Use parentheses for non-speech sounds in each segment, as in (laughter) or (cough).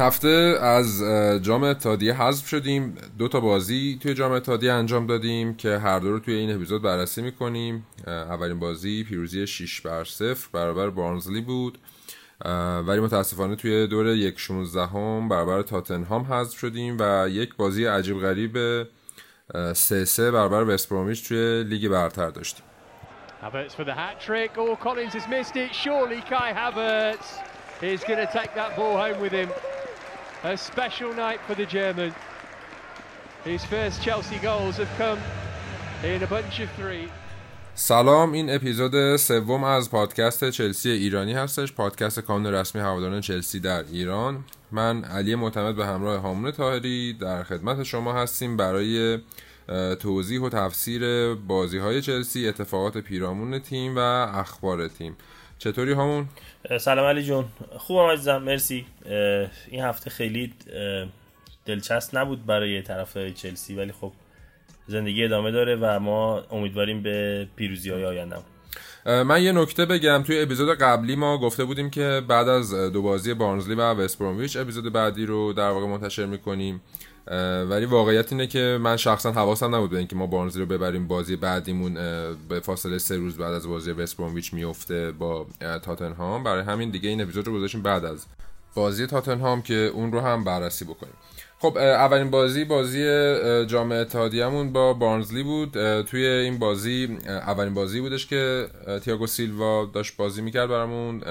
هفته از جام اتحادیه حذف شدیم دو تا بازی توی جام اتحادیه انجام دادیم که هر دو رو توی این اپیزود بررسی می‌کنیم اولین بازی پیروزی 6 بر 0 برابر بارنزلی بود ولی متاسفانه توی دور یک 16 هم برابر تاتنهام حذف شدیم و یک بازی عجیب غریب 3 3 برابر وستبرومیچ توی لیگ برتر داشتیم Havertz for the hat trick. Oh, Collins has missed it. Surely Kai Havertz is going to take that ball home with him. A special night for the German. His first Chelsea goals have come in a bunch of three. سلام این اپیزود سوم از پادکست چلسی ایرانی هستش پادکست کانون رسمی هواداران چلسی در ایران من علی معتمد به همراه هامون تاهری در خدمت شما هستیم برای توضیح و تفسیر بازی های چلسی اتفاقات پیرامون تیم و اخبار تیم چطوری همون؟ سلام علی جون. خوبم عزیزم مرسی. این هفته خیلی دلچسب نبود برای طرف چلسی ولی خب زندگی ادامه داره و ما امیدواریم به پیروزی های آینده من یه نکته بگم. توی اپیزود قبلی ما گفته بودیم که بعد از دو بازی بارنزلی و وستبرومویچ اپیزود بعدی رو در واقع منتشر می‌کنیم. ولی واقعیت اینه که من شخصا حواسم نبود به اینکه ما بارنزی رو ببریم بازی بعدیمون به فاصله سه روز بعد از بازی وستبرومویچ میفته با تاتنهام. برای همین دیگه این اپیزود رو گذاشتیم بعد از بازی تاتنهام که اون رو هم بررسی بکنیم. خب اولین بازی بازی جام اتحادیه‌مون با بارنزلی بود. توی این بازی اولین بازی بودش که تییاگو سیلوا داشت بازی می‌کرد برامون.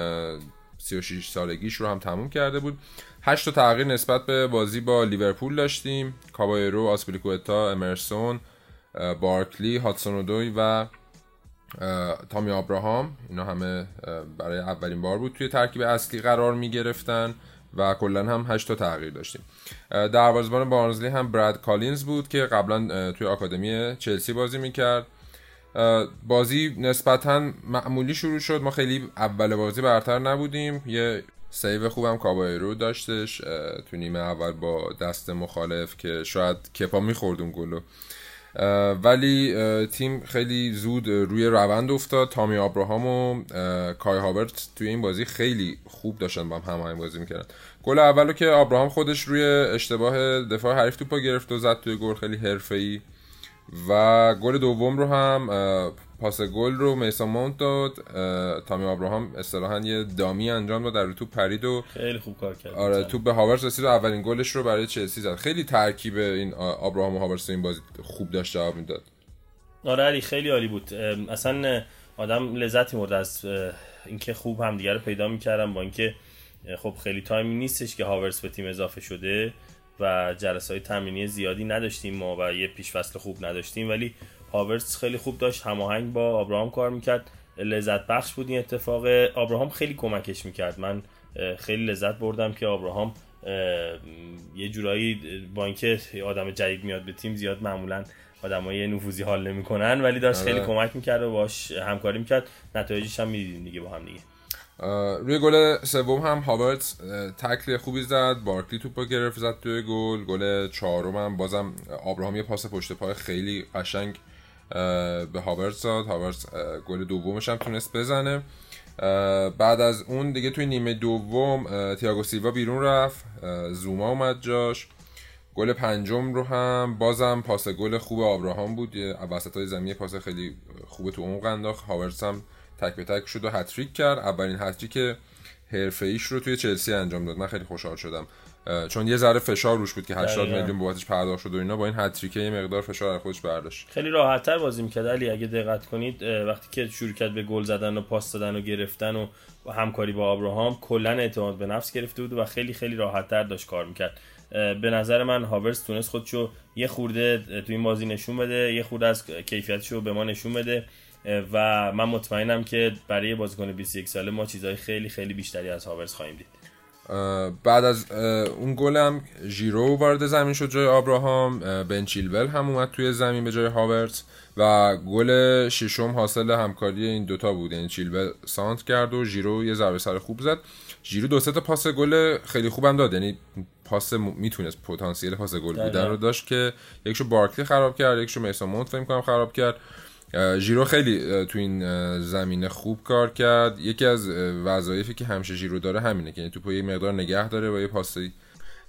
36 سالگیش رو هم تموم کرده بود. 8 تا تغییر نسبت به بازی با لیورپول داشتیم. کابایرو آسپلیکوتا امرسون بارکلی هاتسون و تامی آبراهام اینا همه برای اولین بار بود توی ترکیب اصلی قرار می گرفتن و کلا هم 8 تا تغییر داشتیم. دروازه‌بان بارنزلی هم براد کالینز بود که قبلا توی آکادمی چلسی بازی می‌کرد. بازی نسبتا معمولی شروع شد. ما خیلی اول بازی برتر نبودیم. یه save خوبم کابایرو داشتش تو نیمه اول با دست مخالف که شاید کپا می‌خورد اون گلو. ولی تیم خیلی زود روی روند افتاد. تامی آبراهام و کای هاورت توی این بازی خیلی خوب داشتن با هم هماهنگ بازی می‌کردن. گل اولو که آبراهام خودش روی اشتباه دفاع حریف توپا گرفت و زد توی گل خیلی حرفه‌ای. و گل دوم رو هم پاس گل رو میسا مونت داد تامی ابراهام اصطلاحا یه دامی انجام داد در توپ پرید و خیلی خوب کار کرد. آره توپ به هاورس رسید و اولین گلش رو برای چلسی زد. خیلی ترکیب این ابراهام و هاورس این بازی خوب داشت جواب می‌داد. آره علی خیلی عالی بود. اصلا آدم لذت می‌برد از اینکه خوب هم دیگه رو پیدا می‌کردم با اینکه خب خیلی تایمی نیستش که هاورس به تیم اضافه شده و جلسه های تمرینی زیادی نداشتیم ما و یه پیش فصل خوب نداشتیم ولی هاورتس خیلی خوب داشت هماهنگ با آبراهام کار می‌کرد. لذت بخش بود این اتفاق. آبراهام خیلی کمکش می‌کرد. من خیلی لذت بردم که آبراهام یه جورایی با اینکه آدم جدید میاد به تیم زیاد معمولا آدمای نفوذی حال نمی‌کنن ولی داشت خیلی آره. کمک می‌کرد و باش همکاری می‌کرد. نتایجش هم می‌دیدیم دیگه با هم دیگه. روی گل سوم هم هاورت تکل خوبی زد. بارکلی توپ گرفت زد توی گل. گل چهارم هم. بازم آبراهام یه پاس پشت پای خیلی قشنگ به هاورت زد هاورت گل دومش هم تونست بزنه. بعد از اون دیگه توی نیمه دوم تیاگو سیلوا بیرون رفت. زوما اومد جاش. گل پنجم رو هم بازم پاس گل خوب آبراهام بود. وسط های زمین پاس خیلی خوب تو عمق انداخت. هاورتس هم تک به تک شد و هتریک کرد. اولین هتریک حرفه ایش رو توی چلسی انجام داد. من خیلی خوشحال شدم. چون یه ذره فشار روش بود که 80 میلیون بابتش پرداخت شد و اینا با این هتریکه یه مقدار فشار از خودش برداشت. خیلی راحت تر بازی می‌کرد. علی اگه دقت کنید وقتی که شروع کرد به گل زدن و پاس دادن و گرفتن و همکاری با ابراهام کلا اعتماد به نفس گرفته بود و خیلی خیلی راحت تر داشت کار می‌کرد. به نظر من هاورس تونست خودشو یه خورده تو این بازی نشون بده یه خورده از کیفیتشو به ما نشون بده. و من مطمئنم که برای بازیکن 21 ساله ما چیزهای خیلی خیلی بیشتری از هاورس خواهیم دید. بعد از اون گل هم ژیرو وارد زمین شد جای آبراهام بن چیلول هم اومد توی زمین به جای هاورت و گل ششم حاصل همکاری این دوتا بود. یعنی چیلول سانت کرد و ژیرو یه ضربه سر خوب زد. ژیرو دو سه تا پاس گل خیلی خوبم داد. یعنی پاس می‌تونست پتانسیل پاس گل بودن رو داشت که یکشو بارکلی خراب کرد یکشو میسون مونت فکر کنم خراب کرد. ژیرو خیلی تو این زمینه خوب کار کرد. یکی از وظایفی که همیشه ژیرو داره همینه که یعنی توپو یه مقدار نگه داره و یه پاس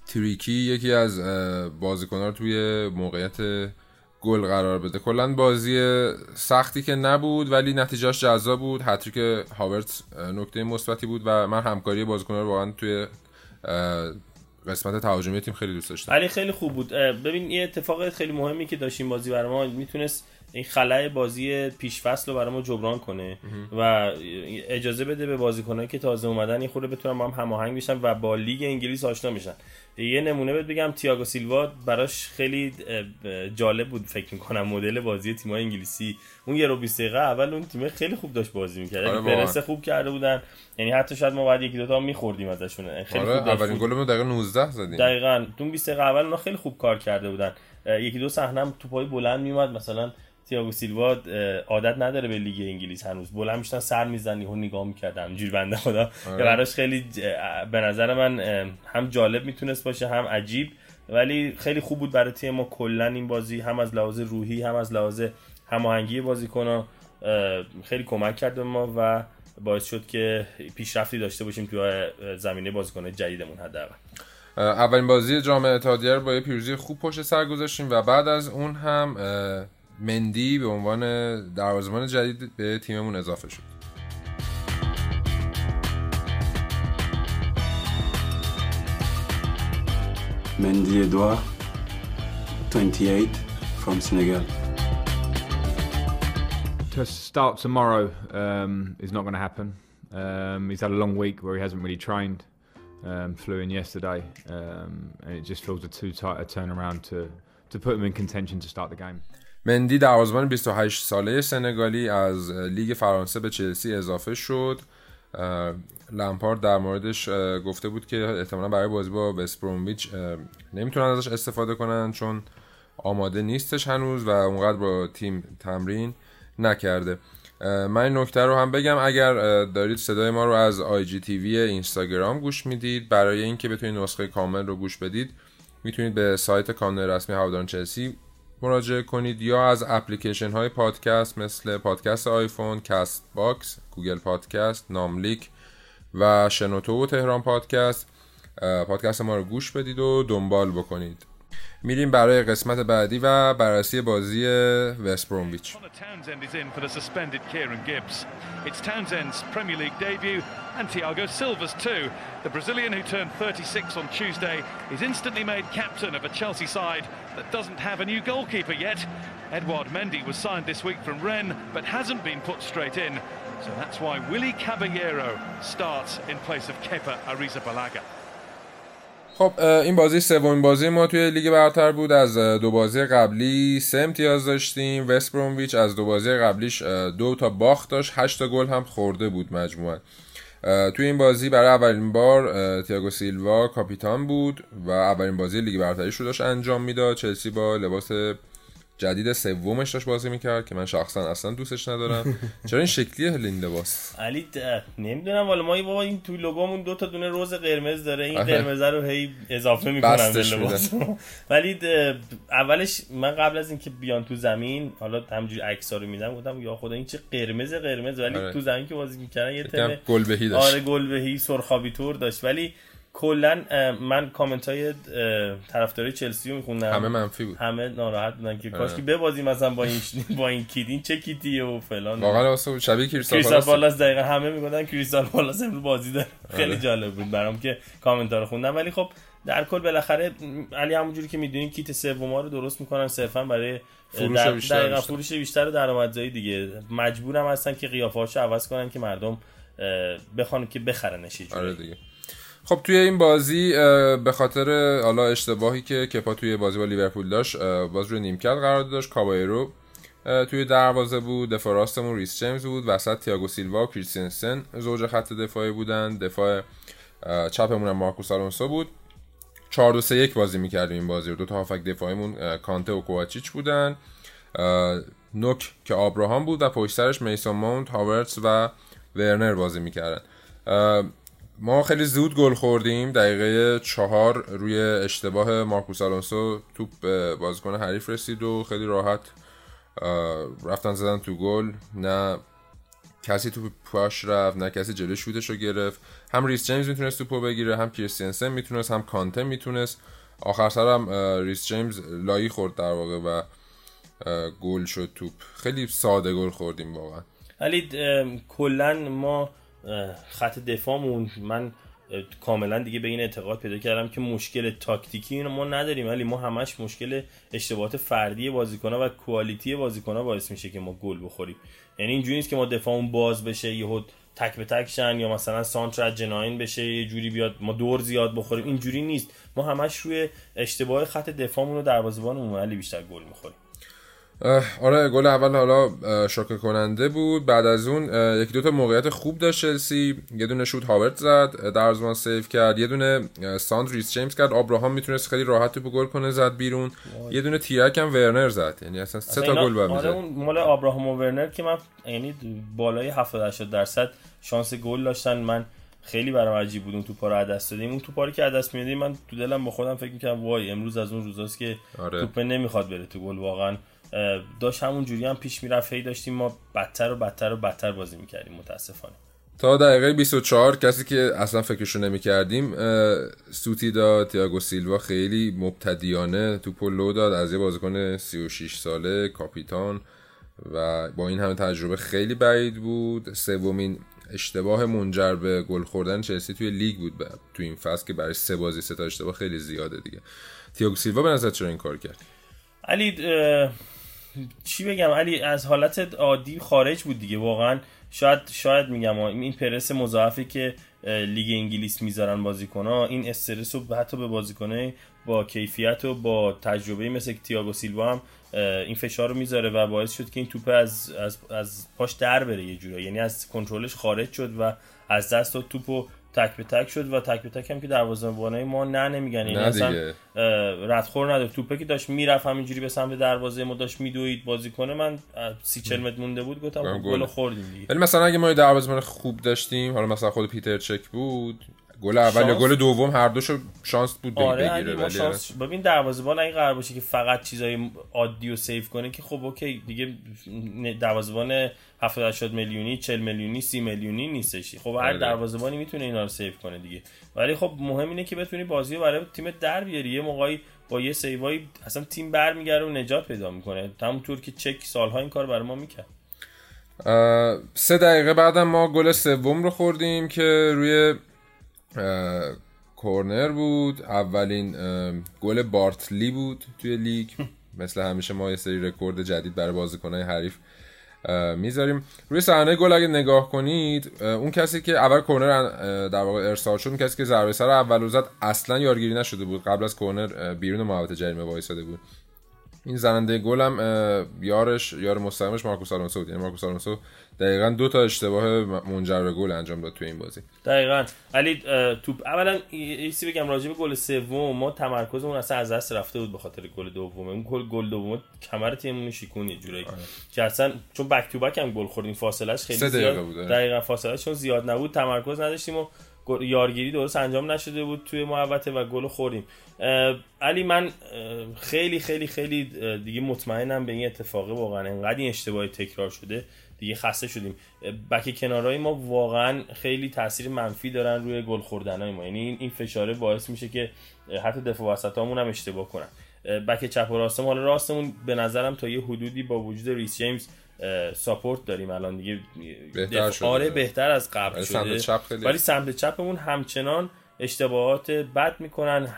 تریکی. یکی از بازیکنان رو توی موقعیت گل قرار بده. کلا بازی سختی که نبود ولی نتیجهش جذاب بود. هتریک هاورت نکته مثبتی بود و من همکاری بازیکنان رو واقعا توی قسمت تهاجمی تیم خیلی دوست داشتم. خیلی خوب بود. ببین یه اتفاق خیلی مهمی که داشتیم بازی برای ما می‌تونست این خلای بازی پیش فصل رو برای ما جبران کنه و اجازه بده به بازیکنایی که تازه اومدن این خورده بتونن با هم هماهنگ بشن و با لیگ انگلیس آشنا میشن یه نمونه بهت بگم تییاگو سیلوا براش خیلی جالب بود فکر می‌کنم مدل بازی تیم‌های انگلیسی. اون یه رو 20 دقیقه اول اون تیم خیلی خوب داشت بازی می‌کرد. آره پرس خوب کرده بودن. یعنی حتی شاید ما بعد یکی دو تا میخوردیم ازشون. خیلی آره خوب اولین گلمون دقیقه 19 زدیم. دقیقاً. تو 20 دقیقه اول اونا خیلی خوب کار کرده بودن. یکی دو صحنه توپای بلند میومد مثلا تییاگو سیلوا عادت نداره به لیگ انگلیس هنوز. بلند میشن سر می‌زنی و نگاه می‌کردم اینجوری بنده خدا. آره. که براش خیلی به نظر من هم جالب می‌تونست باشه هم عجیب. ولی خیلی خوب بود برای تیم ما کلا این بازی هم از لحاظ روحی هم از لحاظ هماهنگی بازیکن‌ها خیلی کمک کرد به ما و باعث شد که پیشرفتی داشته باشیم تو زمینه بازیکن جدیدمون حداقل. اولین بازی جام اتحادیه رو با یه پیروزی خوب پشت سر گذاشتیم و بعد از اون هم مندی به عنوان دروازه‌بان جدید به تیممون اضافه شد مندی Edouard 28 from Senegal To start tomorrow um, is not going to happen. Um, he's had a long week where he hasn't really trained. Um, flew in yesterday, um, and it just feels a too tight a turnaround to to put him in contention to start the game. مندی دروازه‌بان 28 ساله سنگالی از لیگ فرانسه به چلسی اضافه شد. لمپارد در موردش گفته بود که احتمالا برای بازی با وستبرومویچ نمی‌تونن ازش استفاده کنن چون آماده نیستش هنوز و اونقدر با تیم تمرین نکرده. من این نکته رو هم بگم اگر دارید صدای ما رو از IGTV اینستاگرام گوش می‌دید برای اینکه بتونید نسخه کامل رو گوش بدید می‌تونید به سایت کانال رسمی هواداران چلسی مراجعه کنید یا از اپلیکیشن های پادکست مثل پادکست آیفون، Castbox، Google Podcast، ناملیک و شنوتو و تهران پادکست پادکست ما رو گوش بدید و دنبال بکنید. میریم برای قسمت بعدی و بررسی بازی وست برومویچ. It's Townsend's Premier League debut and Thiago Silva's too. The Brazilian who turned 36 on Tuesday is instantly made captain of a Chelsea side that doesn't have a new goalkeeper yet. Edouard Mendy was signed this week from Rennes but hasn't been put straight in. So that's why Willy Caballero starts in place of Kepa Arrizabalaga. خب این بازی سومین بازی ما توی لیگ برتر بود از دو بازی قبلی سه امتیاز داشتیم وست برومویچ از دو بازی قبلیش دو تا باخت داشت هشت تا گل هم خورده بود مجموعا توی این بازی برای اولین بار تیاگو سیلوا کاپیتان بود و اولین بازی لیگ برتریش رو داشت انجام می‌داد. چلسی با لباس جدید سومش داشت بازی می‌کرد که من شخصا اصلا دوستش ندارم. (laughs) چرا این شکلیه این لباس علی نمی‌دونم والا ما بابا این توی لوگومون دو تا دونه روز قرمز داره این قرمز رو هی اضافه می‌کنن به لباس. (laughs) ولی اولش من قبل از اینکه بیان تو زمین حالا همجوری عکسا رو میدم گفتم یا خدا این چه قرمز قرمز ولی آره. تو زمین که بازی می‌کردن یه تم گلبهی داشت. آره گلبهی سرخابی تور داشت. ولی کلا من کامنت های طرفدارای چلسی رو میخوندم. همه منفی بود. همه ناراحت بودن که کاش که ببازیم مثلا با این (laughs) با این کیدین چه کیتیه و فلان. واقعا واسه شبیه کریستال پالاس. پالاس دقیقاً همه می‌گفتن کریستال پالاس امروز بازی داره. خیلی جالب بود برام که کامنت رو خوندم. ولی خب در کل بالاخره علی همونجوری که می‌دونین کیت سوم رو درست می‌کنن صرفا برای فروش بیشتر دقیقاً فروش بیشتر درآمدزایی دیگه. مجبورم هستن که قیافه‌هاشو عوض کنن که مردم بخوان که بخرنش آره دیگه. خب توی این بازی به خاطر حالا اشتباهی که کپا توی بازی با لیورپول داشت باز روی نیمکت قرار داشت. کابایرو توی دروازه بود. دفاع راستمون ریس جیمز بود. وسط تییاگو سیلوا و کریستینسن زوج خط دفاعی بودن. دفاع چپمون هم مارکوس آلونسو بود. 4 2 3 1 بازی می‌کردیم این بازی رو. دو تا هافبک دفاعیمون کانته و کوواچیچ بودن. نوک که آبراهام بود و پشت سرش میسون ماونت هاورتس و ورنر بازی می‌کردن. ما خیلی زود گل خوردیم. دقیقه چهار روی اشتباه مارکوس آلونسو توپ به بازیکن حریف رسید و خیلی راحت رفتن زدن تو گل. نه کسی تو پاش رفت نه کسی جلوی شوتش رو گرفت. هم ریس جیمز می‌تونست توپو بگیره هم کریستینسن می‌تونست هم کانته می‌تونست. آخر هم ریس جیمز لایی خورد در واقع و گل شد توپ. خیلی ساده گل خوردیم واقعا. ولی کلا ما خط دفاعمون. من کاملا دیگه به این اعتقاد پیدا کردم که مشکل تاکتیکی اینو ما نداریم ولی ما همش مشکل اشتباهات فردی بازیکن‌ها و کوالیتی بازیکن‌ها باعث میشه که ما گل بخوریم. یعنی اینجوری نیست که ما دفاعمون باز بشه یهو تک به تک شن یا مثلا سانتر جناین بشه یه جوری بیاد ما دور زیاد بخوریم. اینجوری نیست. ما همش روی اشتباه خط دفاعمون و دروازه‌بانمون ولی بیشتر گل می‌خوریم. آره گل اول حالا شوکه کننده بود. بعد از اون یکی دو تا موقعیت خوب داشت چلسی. یه دونه شوت هاورت زد دروازه‌بان save کرد. یه دونه سانتر ریس جیمز کرد. ابراهام می‌تونست خیلی راحت تو گل کنه زد بیرون. یه دونه تیرک هم ورنر زد. یعنی اصلا سه تا گل بعد آره اون مال ابراهام و ورنر که من یعنی بالای 70 80 درصد شانس گل داشتن. من خیلی برام عجیب بود اون توپا رو دست دادیم. اون توپا که دست میدیم من تو دلم با خودم فکر می‌کردم وای امروز از اون روزاست که آره. توپ نمی‌خواد بره تو گل واقعا. داشت همون جوری هم پیش می‌رفت هی داشتیم ما بدتر و بدتر و بدتر بازی می‌کردیم متاسفانه. تا دقیقه 24 کسی که اصلا فکرشو نمی‌کردیم سوتی داد تیاگو سیلوا خیلی مبتدیانه تو پلو داد. از یه بازیکن 36 ساله کاپیتان. و با این همه تجربه خیلی بعید بود. سومین اشتباه منجر به گل خوردن چلسی توی لیگ بود تو این فصل که برای سه بازی سه تا اشتباه خیلی زیاده دیگه. تیاگو سیلوا به نظر چرا این کار کرد؟ علی چی بگم علی از حالت عادی خارج بود دیگه. واقعا شاید شاید میگم این پرس مضاعفی که لیگ انگلیس می‌ذارن بازیکنها این استرس رو حتی به بازیکنه با کیفیت و با تجربه مثل تییاگو سیلوا هم این فشار رو می‌ذاره و باعث شد که این توپ از, از, از پاش در بره یه جورایی. یعنی از کنترلش خارج شد و از دست توپ تک به تک شد و تک به تک هم که دروازه‌بانای ما نه نمیگن. یعنی اصلا ردخور نداره. توپه که داشت می‌رفت همینجوری به سمت دروازه ما داشت میدوید بازیکن من سی متر مونده بود گفتم خب گل. خوردیم دیگه. ولی مثلا اگه ما دروازه‌بان خوب داشتیم حالا مثلا خود پیتر چک بود گل اول یا گل دوم هر دوشو شانس بود آره بگیره ولی شانس ببین دروازه‌بان اگه قرار باشه که فقط چیزای عادی رو save کنه که خب OK دیگه دروازه‌بان 70 80 میلیونی 40 میلیونی 30 میلیونی نیستش. خب هر آره. دروازه‌بانی می‌تونه اینا رو save کنه دیگه. ولی خب مهم اینه که بتونی بازی رو برای تیمت در بیاری. یه موقعی با یه save ایی اصلا تیم برمیگره و نجات پیدا می‌کنه. همونطور که چک سالها این کار برای ما می‌کرد. سه دقیقه بعدم ما گل سوم رو خوردیم که روی کورنر بود. اولین گل بارتلی بود توی لیگ. مثل همیشه ما یه سری رکورد جدید برای بازیکنهای حریف می‌ذاریم. روی صحنه گل اگه نگاه کنید اون کسی که اول کورنر در واقع ارسال شد اون کسی که ضربه سر اول زد اصلا یارگیری نشده بود. قبل از کورنر بیرون محوطه جریمه وایساده بود. این زننده گلم یارش یار مستقیمش مارکوس آلونسو بود. یعنی مارکوس آلونسو دقیقا دو تا اشتباه منجر به گل انجام داد تو این بازی. دقیقا. علی توپ اولا یه چیزی بگم راجع به گل سوم ما تمرکزمون اصلا از دست رفته بود به خاطر گل دوم. اون گل گل دوم کمر تیممون شکوند یه جورایی آره. که اصلا چون بک تو بک هم گل خوردیم فاصلهش خیلی زیاد بود دقیقا فاصلهش چون زیاد نبود تمرکز نداشتیم و یارگیری درست انجام نشده بود توی محوطه و گل خوردیم. علی من خیلی خیلی خیلی دیگه مطمئنم به این اتفاق واقعا انقدر این اشتباه تکرار شده دیگه خسته شدیم. بک کنارهای ما واقعا خیلی تاثیر منفی دارن روی گل خوردن های ما. یعنی این فشاره باعث میشه که حتی دفاع وسط هم اشتباه کنن. بک چپ و راستم حالا راستمون به نظرم تا یه حدودی با وجود ریس جیمز support داریم الان دیگه. بهتر آره بهتر از قبل شده. ولی سمت چپمون همچنان اشتباهات بد می‌کنن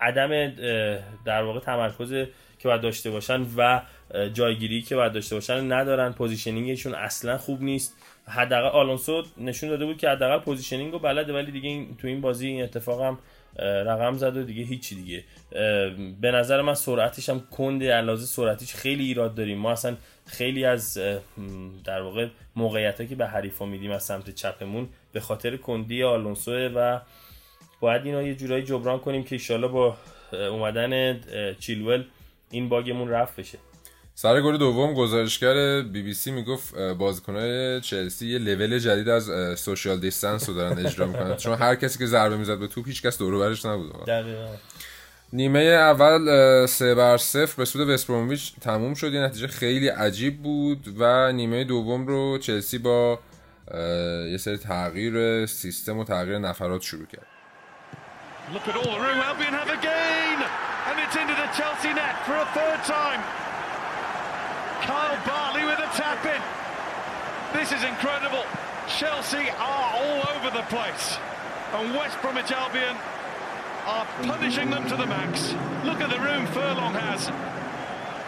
عدم در واقع تمرکز که باید داشته باشن و جایگیری که باید داشته باشن ندارن. positioning شون اصلا خوب نیست. حداقل آلونسو نشون داده بود که حداقل positioning رو بلده ولی دیگه این تو این بازی این اتفاق هم رقم زد و دیگه هیچی دیگه. به نظر من سرعتش هم کنده علاوه سرعتش خیلی ایراد داریم. ما اصلا خیلی از در واقع موقعیت که به حریفا میدیم از سمت چپمون به خاطر کندی آلونسو و باید اینا یه جورایی جبران کنیم که ایشالا با اومدن چیلول این باگمون رفت بشه. سر گل دوم گزارشگر بی بی سی می‌گفت بازیکنای چلسی یه لول جدید از سوشال دیستنس رو دارن اجرا می‌کنن چون هر کسی که ضربه می‌زد به توپ هیچ کس دور برش نبود نیمه اول سه بر صفر به سود وستبرومویچ تموم شد یه نتیجه خیلی عجیب بود و نیمه دوم رو چلسی با یه سری تغییر سیستم و تغییر نفرات شروع کرد Look at all the room. Albion have a gain. And it's into the Chelsea net for a third time. Kyle Barley with a tap in. This is incredible. Chelsea are all over the place. And West Bromwich Albion are punishing them to the max. Look at the room Furlong has.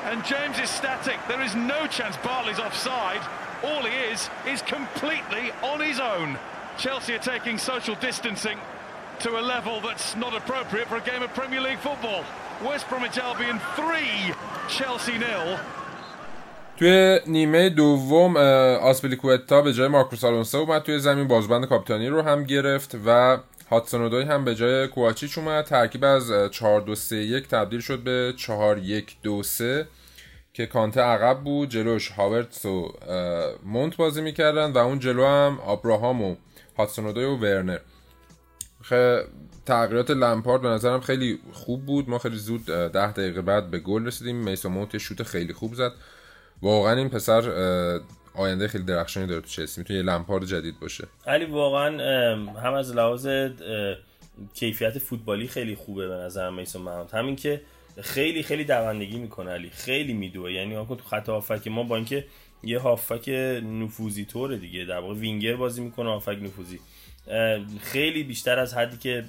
And James is static. There is no chance Barley's offside. All he is, is completely on his own. Chelsea are taking social distancing to a level that's not appropriate for a game of Premier League football. West Bromwich Albion 3, Chelsea nil. توی نیمه دوم آسپلیکوتا به جای مارکوس آلونسو اومد توی زمین بازبند کاپیتانی رو هم گرفت و هاتسون هم به جای کوواچیچ اومد. ترکیب از 4 2 3 1 تبدیل شد به 4 1 2 3 که کانته عقب بود جلوش هاورتس و مونت بازی می‌کردن و اون جلو هم آبراهام و هاتسونودای و ورنر. خیلی تغییرات لمپارد به نظرم خیلی خوب بود. ما خیلی زود ده دقیقه بعد به گل رسیدیم. میسا مونت شوت خیلی خوب زد. واقعا این پسر آینده خیلی درخشانی داره تو چلسی. می‌تونه یه لمپارد جدید باشه. علی واقعا هم از لحاظ کیفیت فوتبالی خیلی خوبه به نظر میسون ماونت همین که خیلی خیلی دوندگی می‌کنه علی. خیلی میدوه. یعنی تو خط هافک ما با اینکه یه هافک نفوذی طوره دیگه. در واقع وینگر بازی می‌کنه هافک نفوذی. خیلی بیشتر از حدی که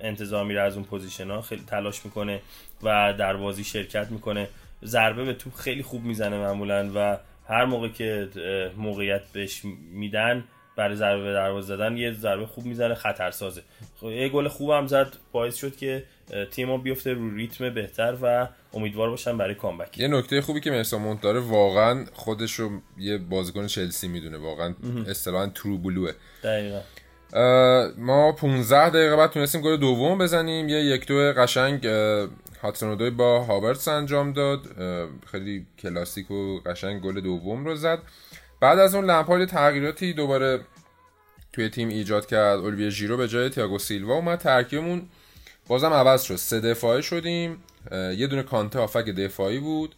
انتظار میره از اون position ها خیلی تلاش می‌کنه و در بازی شرکت می‌کنه. ضربه به توپ خیلی خوب می‌زنه معمولا و هر موقع که موقعیت بهش میدن برای ضربه به دروازه زدن یه ضربه خوب می‌زنه خطرسازه. خب یه گل خوبم زد باعث شد که تیم ما بیفته رو ریتم بهتر و امیدوار باشن برای comeback. یه نکته خوبی که میسون ماونت داره واقعا خودش رو یه بازیکن چلسی می‌دونه واقعا اصطلاحا ترو بلوه دقیقا. ما 15 دقیقه بعد تونستیم گل دوم بزنیم. یه یک دو قشنگ هاتسونودوی با هاورتس انجام داد خیلی کلاسیک و قشنگ گل دوم رو زد. بعد از اون لمپارد تغییراتی دوباره توی تیم ایجاد کرد. اولویه ژیرو به جای تییاگو سیلوا اومد. ترکیبمون بازم عوض شد. سه دفاعی شدیم. یه دونه کانته آفک دفاعی بود.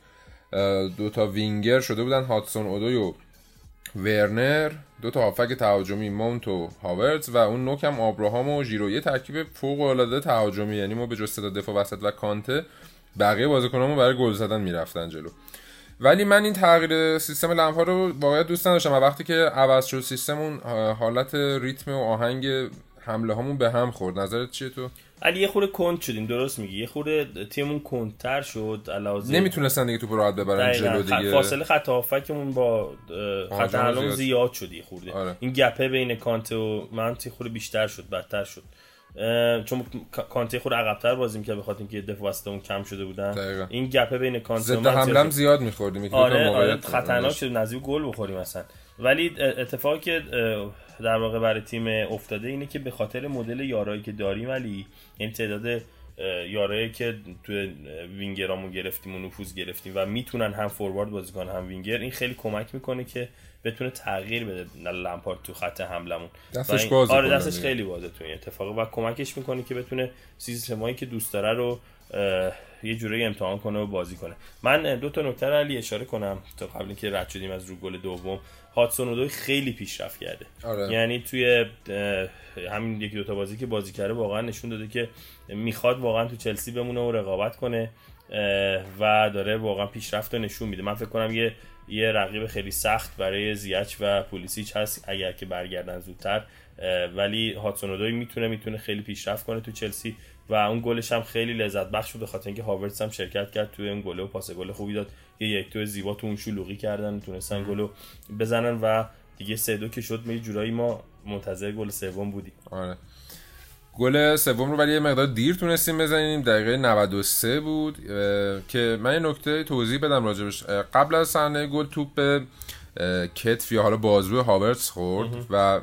دو تا وینگر شده بودن هاتسون اودوی و ورنر دو تا هافک تهاجمی مونت و هاورتز و اون نوک هم آبراهام و ژیرو. یه ترکیب فوق العاده تهاجمی یعنی ما به جز دفاع وسط و کانته بقیه بازیکنامون برای گل زدن می‌رفتن جلو. ولی من این تغییر سیستم لمپا رو واقعا دوست نداشتم. و وقتی که عوض شد سیستم اون حالت ریتم و آهنگ حمله هامون به هم خورد. نظرت چیه تو؟ علی یه خورده کند شدیم. درست میگی. یه خورده تیممون کندتر شد. علاوه نمی‌تونستن دیگه توپ راحت ببرن جلو دیگه. فاصله خط هافکمون با خط حمله زیاد. شد یه خورده. آره. این گپه بین کانته و منتی خورده بیشتر شد بدتر شد. چون کانته خود عقبتر بازی می‌کرد بخاطر اینکه دفاع وسطمون کم شده بودن. دقیقا. این گپه بین کانته ضد حمله زیاد میخوردیم. آره, آره. خطرناک شد. نزدیک گل بخوریم مثلا ولی اتفاقی که در واقع برای تیم افتاده اینه که به خاطر مدل یارایی که داریم ولی این تعداد یارایی که تو وینگرامون گرفتیم و نفوذ گرفتیم و می‌تونن هم فوروارد بازی کنن هم وینگر این خیلی کمک می‌کنه که بتونه تغییر بده لمپارد تو خط حملمون. دستش بازه آره دستش خیلی بازه تو این اتفاق و کمکش می‌کنه که بتونه سیستمایی که دوست داره رو یه جوری امتحان کنه و بازی کنه. من دو تا نکته علی اشاره کنم تا قبل اینکه رد شدیم از رو گل دوم. هاتسون اودوی خیلی پیشرفت کرده. آره. یعنی توی همین یکی دوتا بازی که بازی کرده واقعا نشون داده که می‌خواد واقعا تو چلسی بمونه و رقابت کنه و داره واقعا پیشرفت رو نشون میده. من فکر کنم یه یه رقیب خیلی سخت برای زیچ و پولیسیچ هست اگر که برگردن زودتر ولی هاتسون می‌تونه می‌تونه خیلی پیشرفت کنه تو چلسی. و اون گلش هم خیلی لذت بخش بود بخاطر اینکه هاورتس هم شرکت کرد توی اون گل و پاس گل خوبی داد. یه یک تو زیبا تو اون شلوغی کردن تونستن گلو بزنن و دیگه سه دو که شد یه جورایی ما منتظر گل سوم بودیم. آره. گل سوم رو ولی یه مقدار دیر تونستیم بزنیم دقیقه 93 بود که من یه نکته توضیح بدم راجبش. قبل از صحنه گل توپ به کتف یا حالا بازوی هاورتس خورد و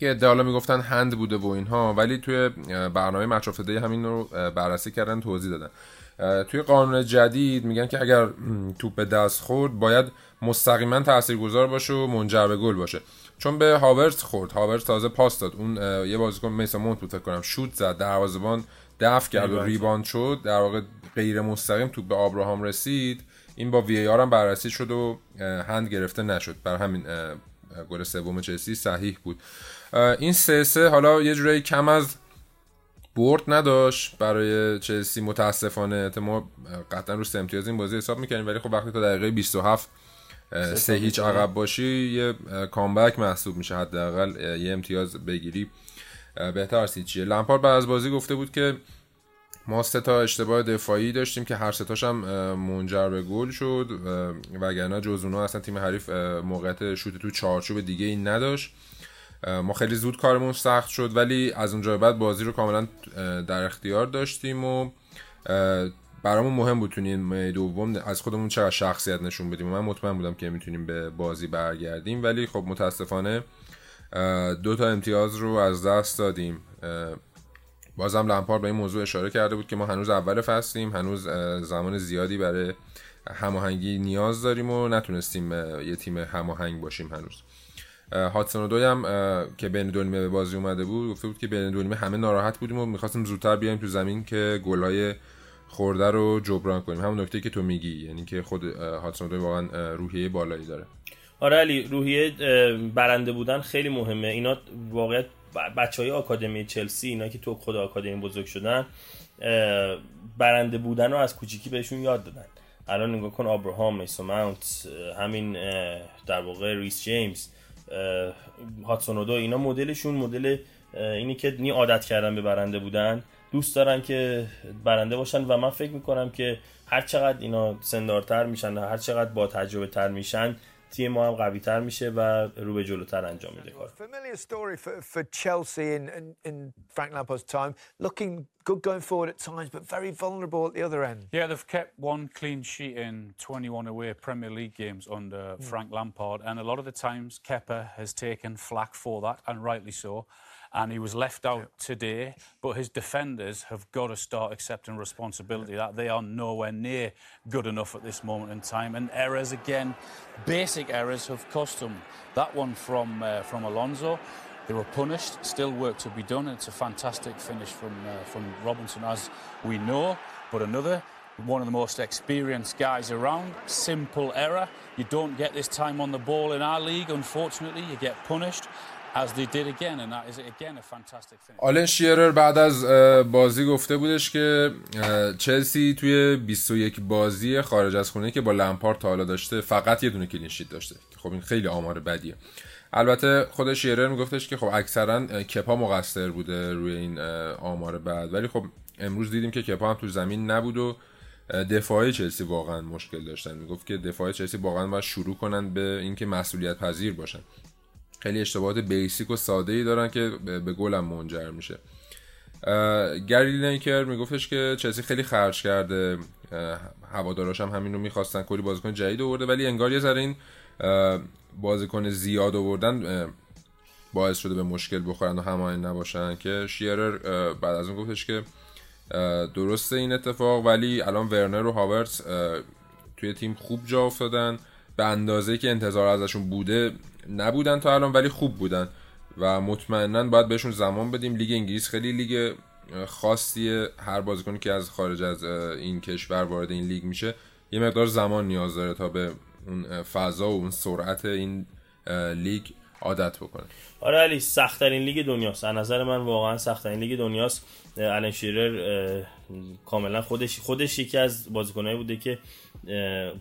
که ادعا می‌گفتن هند بوده و اینها ولی توی برنامه مچ اف همین رو بررسی کردن توضیح دادن. توی قانون جدید میگن که اگر توپ به دست خورد باید مستقیما تاثیرگذار باشه و منجر به گل باشه. چون به هاورت خورد. هاورت تازه پاس داد. اون یه بازیکن میسا مونت بود فکر کنم. شوت زد دروازه‌بان دفع کرد و ریباند شد. در واقع غیر مستقیم توپ به آبراهام رسید. این با وی آر هم بررسی شد و هند گرفته نشد. بر همین گل سوم چلسی صحیح بود. این سه سه حالا یه جورایی کم از برد نداشت برای چلسی متاسفانه. ما قطعا رو سه امتیاز این بازی حساب می‌کنیم ولی خب وقتی تا دقیقه 27 سه هیچ عقب باشی یه کامبک محسوب میشه حداقل یه امتیاز بگیری. بهتر از هیچیه. لمپارد بعد از بازی گفته بود که ما سه تا اشتباه دفاعی داشتیم که هر سه هم منجر به گل شد وگرنه جز اونها اصلا تیم حریف موقعیت شوت تو چارچوب دیگه ای نداشت. ما خیلی زود کارمون سخت شد ولی از اونجا بعد بازی رو کاملا در اختیار داشتیم و برامون مهم بود تونیم دوم از خودمون چقدر شخصیت نشون بدیم. من مطمئن بودم که می‌تونیم به بازی برگردیم ولی خب متاسفانه دو تا امتیاز رو از دست دادیم. بازم لمپارد به این موضوع اشاره کرده بود که ما هنوز اول فصلیم هنوز زمان زیادی برای هماهنگی نیاز داریم و نتونستیم یه تیم هماهنگ باشیم هنوز. هاتسون دوی هم که بین دولمه به بازی اومده بود گفته بود که بین دولمه همه ناراحت بودیم و می‌خواستیم زودتر بیایم تو زمین که گلای خورده رو جبران کنیم. همون نکته که تو میگی یعنی که خود هاتسون دوی واقعا روحیه بالایی داره. آره علی روحیه برنده بودن خیلی مهمه. اینا واقعیت بچه های آکادمی چلسی اینا که تو خود آکادمی بزرگ شدن برنده بودن رو از کوچیکی بهشون یاد دادن. الان نگاه کن آبراهام میسو ماونت همین در واقع ریس جیمز. هاتسونودو اینا مدلشون مدل اینی که نی عادت کردن به برنده بودن. دوست دارن که برنده باشن و من فکر می‌کنم که هر چقدر اینا سندارتر میشن هر چقدر با تجربه تر میشن تیم ما هم قوی تر میشه و رو به جلوتر انجام میده کار Familiar story for, for Chelsea in, in, in Frank Lampard's time, looking good going forward at times, but very vulnerable at the other end. Yeah, they've kept one clean sheet in 21 away Premier League games under Frank Lampard, and a lot of the times Kepa has taken flack for that, and rightly so. and he was left out today. But his defenders have got to start accepting responsibility that they are nowhere near good enough at this moment in time. And errors again, basic errors have cost them. That one from uh, from Alonso. They were punished. Still work to be done. It's a fantastic finish from uh, from Robinson, as we know. But another one of the most experienced guys around. Simple error. You don't get this time on the ball in our league, unfortunately. You get punished. آلن شیرر بعد از بازی گفته بودش که چلسی توی 21 بازی خارج از خونه که با لمپارد تا حالا داشته فقط یه دونه کلین شیت داشته. خب این خیلی آمار بدیه. البته خود شیرر میگفتش که خب اکثرا کپا مقصر بوده روی این آمار بد ولی خب امروز دیدیم که کپا هم تو زمین نبود و دفاعی چلسی واقعا مشکل داشتن. می‌گفت که دفاع چلسی واقعا باید شروع کنن به اینکه مسئولیت پذیر باشن. خیلی اشتباهات بیسیک و ساده ای دارن که به گلم منجر میشه. گری لینکر میگفتش که چلسی خیلی خرج کرده. هواداراش هم همین رو می‌خواستن. کلی بازیکن جدید آورده ولی انگار یه ذره این بازیکن زیاد آوردن باعث شده به مشکل بخورن و هماهنگ نباشن. که شیرر بعد از اون گفتش که درسته این اتفاق ولی الان ورنر و هاورتس توی تیم خوب جا افتادن. به اندازه که انتظار ازشون بوده نبودن تا الان ولی خوب بودن. و مطمئنا باید بهشون زمان بدیم. لیگ انگلیس خیلی لیگ خاصیه. هر بازیکنی که از خارج از این کشور وارد این لیگ میشه یه مقدار زمان نیاز داره تا به اون فضا و اون سرعت این لیگ عادت بکنه. آره علی سختترین لیگ دنیاست. از نظر من واقعا سختترین لیگ دنیاست. الان شیرر کاملا خودش خودش یکی از بازیکنایی بوده که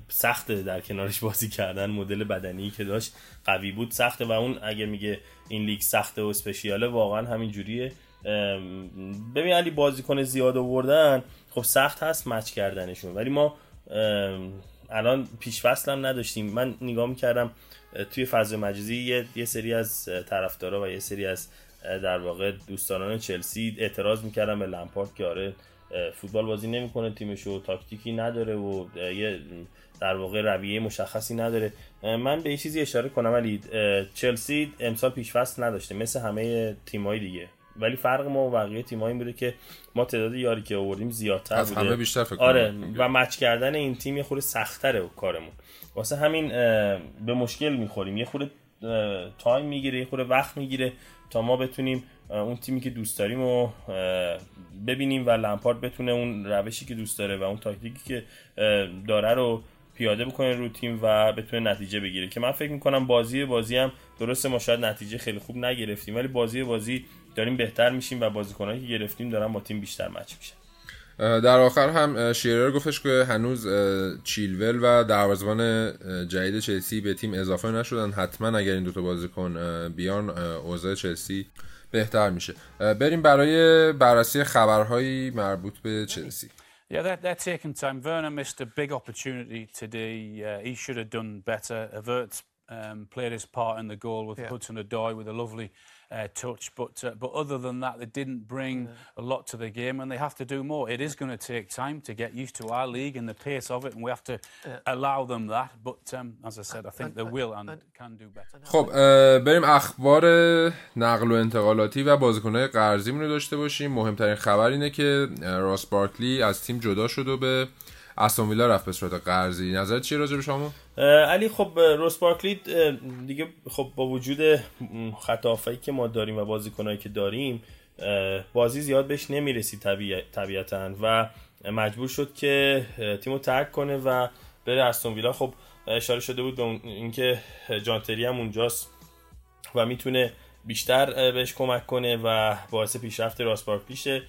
سخته در کنارش بازی کردن مدل بدنی که داشت قوی بود سخته و اون اگه میگه این لیگ سخته و اسپشیاله واقعا همین جوریه. ببین علی بازیکن زیاد آوردن خب سخت هست مچ کردنشون. ولی ما الان پیش هم نداشتیم. من نگاه می‌کردم توی فضای مجازی یه،, یه سری از طرفدارا و یه سری از در واقع دوستانان چلسی اعتراض می‌کردن به لمپارد که آره فوتبال بازی نمی‌کنه تیمشو تاکتیکی نداره و یه در واقع رویه مشخصی نداره. من به یه چیزی اشاره کنم ولی چلسی امسال پیشفصل نداشته مثل همه تیمای دیگه. ولی فرق ما و بقیه تیم‌ها این بوده که ما تعداد یاری که آوردیم زیادتر از همه بیشتر فکر آره و مچ کردن این تیم یه خورده سخت‌تره کارمون. واسه همین به مشکل می‌خوریم. یه خورده تایم می‌گیره یه خورده وقت می‌گیره تا ما بتونیم اون تیمی که دوست داریم رو ببینیم و لمپارد بتونه اون روشی که دوست داره و اون تاکتیکی که داره رو پیاده بکنه رو تیم و بتونه نتیجه بگیره. که من فکر می‌کنم بازی بازی هم درسته ما شاید نتیجه خیلی خوب نگرفتیم ولی بازی بازی داریم بهتر میشیم و بازیکنایی که گرفتیم دارن با تیم بیشتر مچ میشن. در آخر هم شیرر گفتش که هنوز چیلول و دروازه‌بان جدید چلسی به تیم اضافه نشدن. حتما اگر این دوتا بازیکن بیان اوضاع چلسی بهتر میشه بریم برای بررسی خبرهایی مربوط به چلسی Yeah, they're, they're taking time. Werner missed a big opportunity today. Uh, he should have done better. Avert um, played his part in the goal with yeah. Hudson Odoi with a lovely uh, touch. But uh, but other than that, they didn't bring yeah. a lot to the game, and they have to do more. It is going to take time to get used to our league and the pace of it, and we have to yeah. allow them that. But um, as I said, I think they will and can do better. خب بریم اخبار نقل و انتقالاتی و بازیکن‌های قرضیمون رو داشته باشیم. مهمترین خبر اینه که راس بارکلی از تیم جدا شد و به استون ویلا رفت به صورت قرضی. نظر چیه راجع به شما؟ علی خب روس بارکلی دیگه خب با وجود خطافایی که ما داریم و بازیکنایی که داریم بازی زیاد بهش نمی‌رسید طبیعتا و مجبور شد که تیمو ترک کنه و بره استون ویلا خب اشاره شده بود به اینکه جانتری هم اونجاست و می‌تونه بیشتر بهش کمک کنه و باعث پیشرفت راس بارکلیشه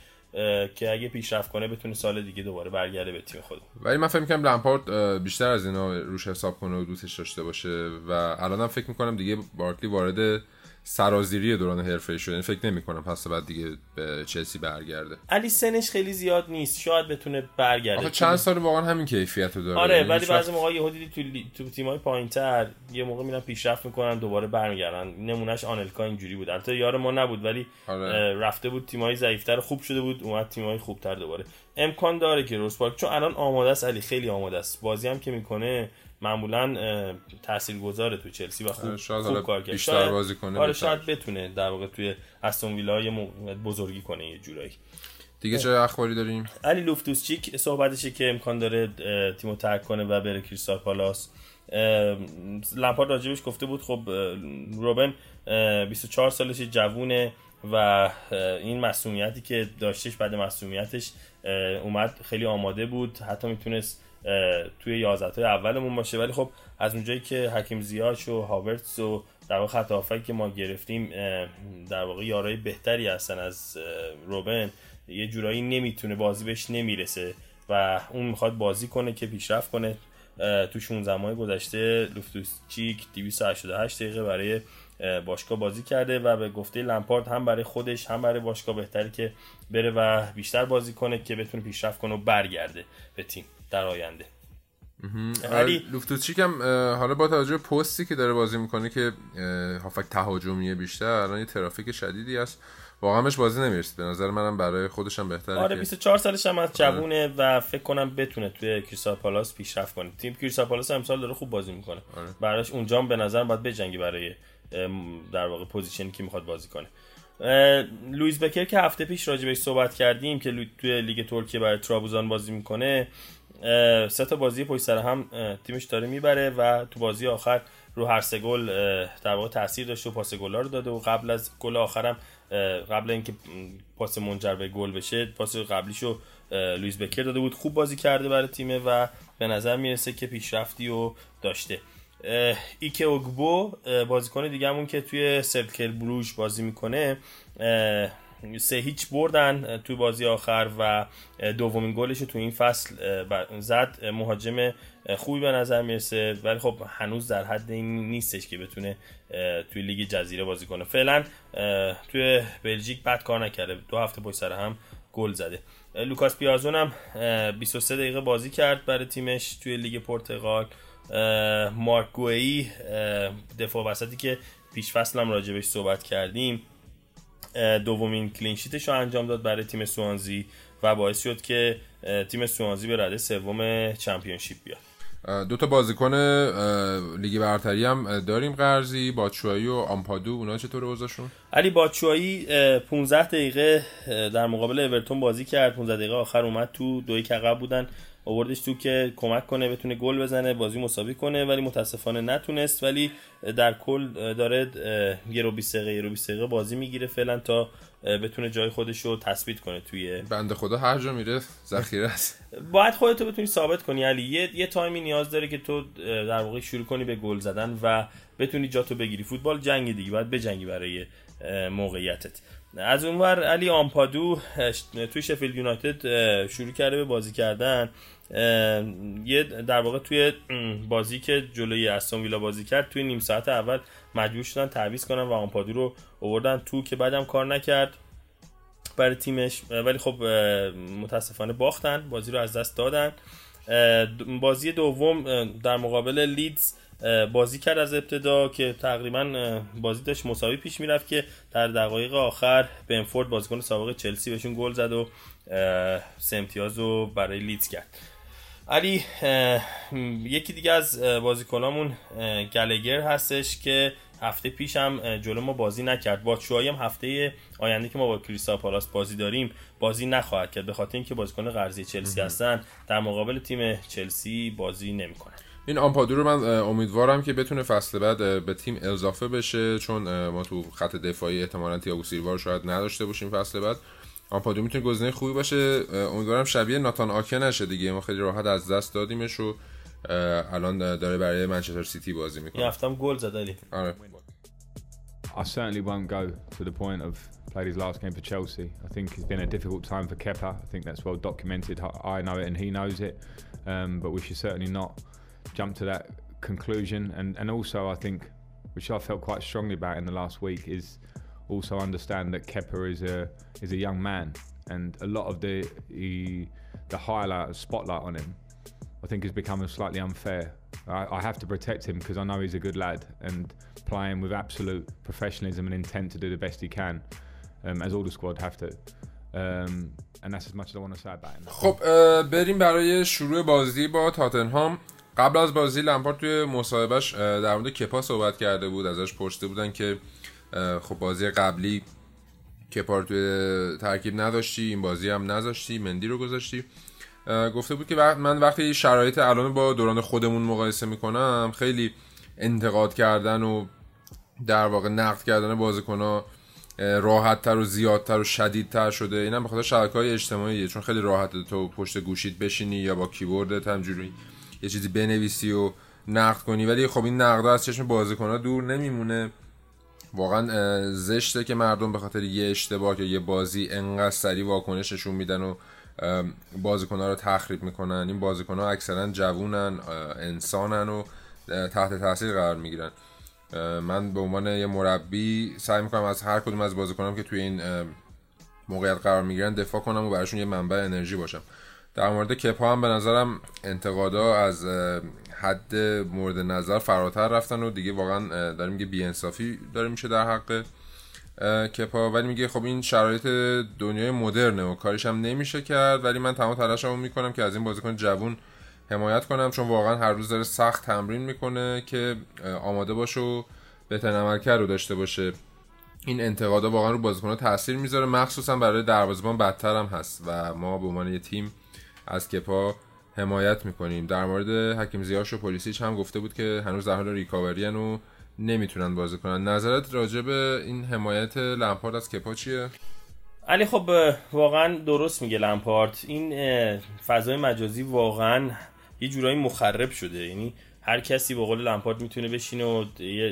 که اگه پیشرفت کنه بتونه سال دیگه دوباره برگرده به تیم خود ولی من فکر می‌کنم لمپارد بیشتر از اینا روش حساب کنه و دوستش داشته باشه و الانم فکر می‌کنم دیگه بارکلی وارد سرازیری دوران حرفه شده. یعنی فکر نمی کنم پس بعد دیگه به چلسی برگرده. علی سنش خیلی زیاد نیست. شاید بتونه برگرده. آخه چند سال واقعا همین کیفیت رو داره. آره ولی بعضی موقع یهو دیدی تو تو تیمای پایینتر یه موقع میرن پیشرفت می‌کنن دوباره برمیگردن. نمونهش آنلکا اینجوری بود. البته یار ما نبود ولی آره. رفته بود تیمای ضعیفتر خوب شده بود اومد تیمای خوبتر دوباره. امکان داره که روسپاک چون الان آماده است علی خیلی آماده است بازی هم که می‌کنه معمولا تاثیرگذاره تو چلسی و خوب, شاید خوب کار کرد. بیشتر بازی کنه آره شاید بتونه در واقع توی استون ویلا بزرگی کنه یه جورایی. دیگه چه اخباری داریم؟ علی لوفتوسچیک صحبتشه که امکان داره تیمو ترک کنه و بره کریستال پالاس. لمپارد راجبش گفته بود خب روبن 24 سالش جوونه. و این مسئولیتی که داشتش بعد مسئولیتش اومد خیلی آماده بود حتی می‌تونست توی 11 اولمون باشه. ولی خب از اونجایی که حکیم زیاش و هاورتس و در واقع خط که ما گرفتیم در واقع یارای بهتری هستن از روبن. یه جورایی نمی‌تونه بازی بهش نمی‌رسه و اون می‌خواد بازی کنه که پیشرفت کنه. تو 16 ماه گذشته لوفتوس چیک 288 دقیقه برای باشگاه بازی کرده و به گفته لمپارد هم برای خودش هم برای باشگاه بهتری که بره و بیشتر بازی کنه که بتونه پیشرفت کنه و برگرده به تیم در آینده. ولی لوفتوچیک هم حالا با توجه پستی که داره بازی می‌کنه که هافک تهاجمیه بیشتر الان یه ترافیک شدیدی است واقعا بهش بازی نمی‌رسید. به نظر منم برای خودش هم بهتره آره 24 سالش هم از جوونه و فکر کنم بتونه توی کریستال پالاس پیشرفت کنه. تیم کریستال پالاس امسال داره خوب بازی می‌کنه. آره. براش اونجا به نظر باید بجنگی برای در واقع position ی که می‌خواد بازی کنه. لوئیس بیکر که هفته پیش راجع صحبت کردیم که توی لیگ ترکیه برای ترابوزان بازی می‌کنه سه تا بازی پشت سر هم تیمش داره می‌بره و تو بازی آخر رو هر سه گل در واقع تاثیر داشته و پاس گلا رو داده و قبل از گل آخرم قبل اینکه پاس منجر به گل بشه پاس قبلیشو لوئیس بیکر داده بود. خوب بازی کرده برای تیمه و به نظر می‌رسه که پیشرفتی و داشته. ایکه اوگبو بازیکن دیگهمون که توی سرکل بروش بازی می‌کنه سه هیچ بردن تو بازی آخر و دومین گلش تو این فصل زد. مهاجم خوبی به نظر می‌رسه ولی خب هنوز در حد این نیستش که بتونه توی لیگ جزیره بازی کنه. فعلا توی بلژیک بد کار نکرده. دو هفته پشت سر هم گل زده. لوکاس پیازون هم 23 دقیقه بازی کرد برای تیمش توی لیگ پرتغال. مارک گوئی دفاع وسطی که پیش فصل هم راجبش صحبت کردیم. دومین clean sheet ش رو انجام داد برای تیم سوانزی و باعث شد که تیم سوانزی به رده سوم Championship بیاد. دو تا بازیکن لیگ برتری هم داریم. قرضی باتشوایی و آمپادو اونا چطور اوضاعشون علی باتشوایی 15 دقیقه در مقابل اورتون بازی کرد. 15 دقیقه آخر اومد تو دوی که عقب بودن. آوردش تو که کمک کنه بتونه گل بزنه بازی مساوی کنه ولی متاسفانه نتونست. ولی در کل داره یه رو 20 دقیقه یه رو 20 دقیقه بازی می‌گیره فعلا تا بتونه جای خودش رو تثبیت کنه توی بنده خدا هر جا میره ذخیره است. (laughs) باید خودتو بتونی ثابت کنی علی. یه, یه تایمی نیاز داره که تو در واقع شروع کنی به گل زدن و بتونی جاتو بگیری. فوتبال جنگ دیگه باید بجنگی برای موقعیتت. از اونور علی آمپادو توی شفیلد یونایتد شروع کرده به بازی کردن. یه در واقع توی بازی که جلوی استون ویلا بازی کرد توی نیم ساعت اول مجبور شدن تعویض کنن و آمپادو رو آوردن تو که بعدم کار نکرد برای تیمش. ولی خب متاسفانه باختن بازی رو از دست دادن. بازی دوم در مقابل لیدز بازی کرد از ابتدا که تقریبا بازی داشت مساوی پیش می‌رفت که در دقایق آخر بنفورد بازیکن سابق چلسی بهشون گل زد و سه امتیاز رو برای لیدز کرد. علی یکی دیگه از بازیکنامون گلگر هستش که هفته پیش هم جلو ما بازی نکرد. با هم هفته آینده که ما با کریستا پالاس بازی داریم بازی نخواهد کرد. به خاطر اینکه بازیکن قرضی چلسی هستن در مقابل تیم چلسی بازی نمی‌کنه این آمپادو رو من امیدوارم که بتونه فصل بعد به تیم اضافه بشه چون ما تو خط دفاعی احتمالاً تییاگو سیلوا رو شاید نداشته باشیم فصل بعد. آمپادو می‌تونه گزینه خوبی باشه امیدوارم شبیه ناتان آکه نشه دیگه ما خیلی راحت از دست دادیمش و الان داره برای منچستر سیتی بازی می‌کنه هفتم گل زد علی آره I certainly won't go to the point of played his last game for Chelsea. I think it's been a difficult time for Kepa. I think that's well documented. I know it and he knows it. Um, but we should certainly not jump to that conclusion. And, and also, I think, which I felt quite strongly about in the last week, is also understand that Kepa is a is a young man, and a lot of the he, the highlight spotlight on him, I think, has become slightly unfair. I, I have to protect him because I know he's a good lad and playing with absolute professionalism and intent to do the best he can, um, as all the squad have to. Um, and that's as much as I want to say about him. خب بریم برای شروع بازی با تاتنهام قبل از بازی لمپارد توی مصاحبهش در مورد کپا صحبت کرده بود ازش پرسیده بودن که خب بازی قبلی کپا رو توی ترکیب نداشتی این بازی هم نذاشتی مندی رو گذاشتی. گفته بود که من وقتی شرایط الان با دوران خودمون مقایسه می‌کنم خیلی انتقاد کردن و در واقع نقد کردن بازیکن‌ها راحت تر و زیادتر و شدیدتر شده. اینم به خاطر شبکه های اجتماعیه چون خیلی راحته تو پشت گوشید بشینی یا با کیبوردت همجوری یه چیزی بنویسی و نقد کنی. ولی خب این نقد از چشم بازیکن‌ها دور نمیمونه. واقعا زشته که مردم به خاطر یه اشتباه یا یه بازی انقدر سریع واکنششون میدن و بازیکن‌ها رو تخریب می‌کنن. این بازیکن‌ها اکثرا جوونن انسانن و تحت تاثیر قرار می‌گیرن. من به عنوان یه مربی سعی می‌کنم از هر کدوم از بازیکنام که توی این موقعیت قرار می‌گیرن دفاع کنم و براشون یه منبع انرژی باشم. در مورد کپا هم به نظرم انتقادا از حد مورد نظر فراتر رفتن و دیگه واقعا داره میگه بیانصافی داره میشه در حق کپا. ولی میگه خب این شرایط دنیای مدرنه و کارش هم نمیشه کرد. ولی من تمام تلاشمو می‌کنم که از این بازیکن جوون حمایت کنم چون واقعا هر روز داره سخت تمرین می‌کنه که آماده باشه و بهترین عملکرد رو داشته باشه. این انتقادا واقعا رو بازیکن‌ها تاثیر می‌ذاره. مخصوصا برای دروازه‌بان بدتر هم هست و ما به عنوان یه تیم از کپا حمایت می‌کنیم. در مورد حکیم زیاش و پلیسیچ هم گفته بود که هنوز در حال ریکاوری و نمی‌تونن بازی کنن. نظرت راجع به این حمایت لمپارد از کپا چیه؟ علی خب واقعا درست میگه لمپارد. این فضای مجازی واقعا یه جورایی مخرب شده. یعنی هر کسی به قول لمپارد می‌تونه بشینه و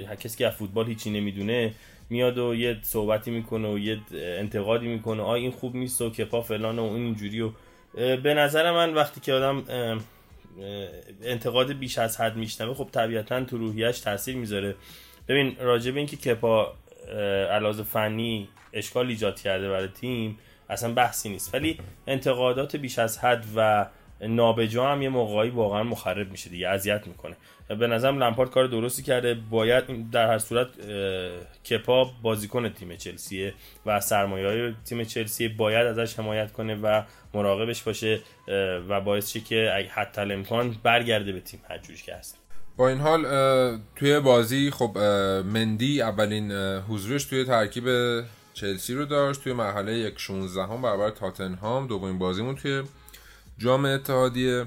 هر کسی که از فوتبال هیچی نمی‌دونه میاد و یه صحبتی می‌کنه و یه انتقادی می‌کنه. آ این خوب نیست و کپا فلان و این اینجوری و به نظر من وقتی که آدم انتقاد بیش از حد میشنوه خب طبیعتا تو روحیش تاثیر می‌ذاره. ببین راجع به اینکه کپا علاوه فنی اشکال ایجاد کرده برای تیم اصلا بحثی نیست. ولی انتقادات بیش از حد و نابجا هم یه موقعی واقعا مخرب میشه دیگه اذیت می‌کنه. به نظرم لمپارد کار درستی کرده. باید در هر صورت کپا بازیکن تیم چلسیه و سرمایه های تیم چلسی باید ازش حمایت کنه و مراقبش باشه و باعث شه که حتی امکان برگرده به تیم هر که هست. با این حال توی بازی خب مندی اولین حضورش توی ترکیب چلسی رو داشت. توی مرحله یک 16 هم برابر تاتنهام دومین بازیمون توی جام اتحادیه.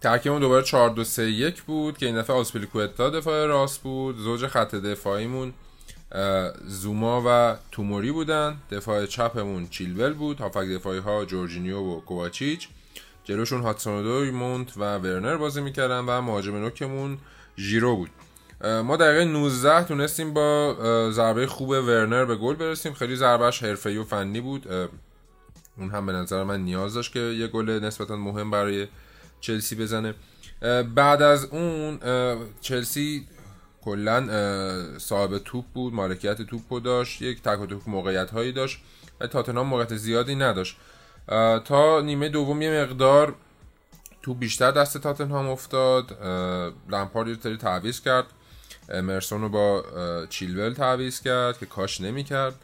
ترکیبمون دوباره 4 2 3 1 بود که این دفعه آسپلیکوتا دفاع راست بود. زوج خط دفاعیمون زوما و توموری بودن. دفاع چپمون چیلول بود هافک دفاعی ها جورجینیو و کوواچیچ. جلوشون هاتسونودوی مونت و ورنر بازی می‌کردن و مهاجم نوکمون ژیرو بود. ما دقیقه 19 تونستیم با ضربه خوب ورنر به گل برسیم. خیلی ضربهش حرفه‌ای و فنی بود. اون هم به نظر من نیاز داشت که یه گل نسبتا مهم برای چلسی بزنه. بعد از اون چلسی کلا صاحب توپ بود مالکیت توپ داشت یک تک و توپ موقعیت هایی داشت و تاتنهام موقعیت زیادی نداشت. تا نیمه دوم یه مقدار توپ بیشتر دست تاتنهام افتاد. لمپارد یه تعویض کرد. مرسون رو با چیلول تعویض کرد که کاش نمی کرد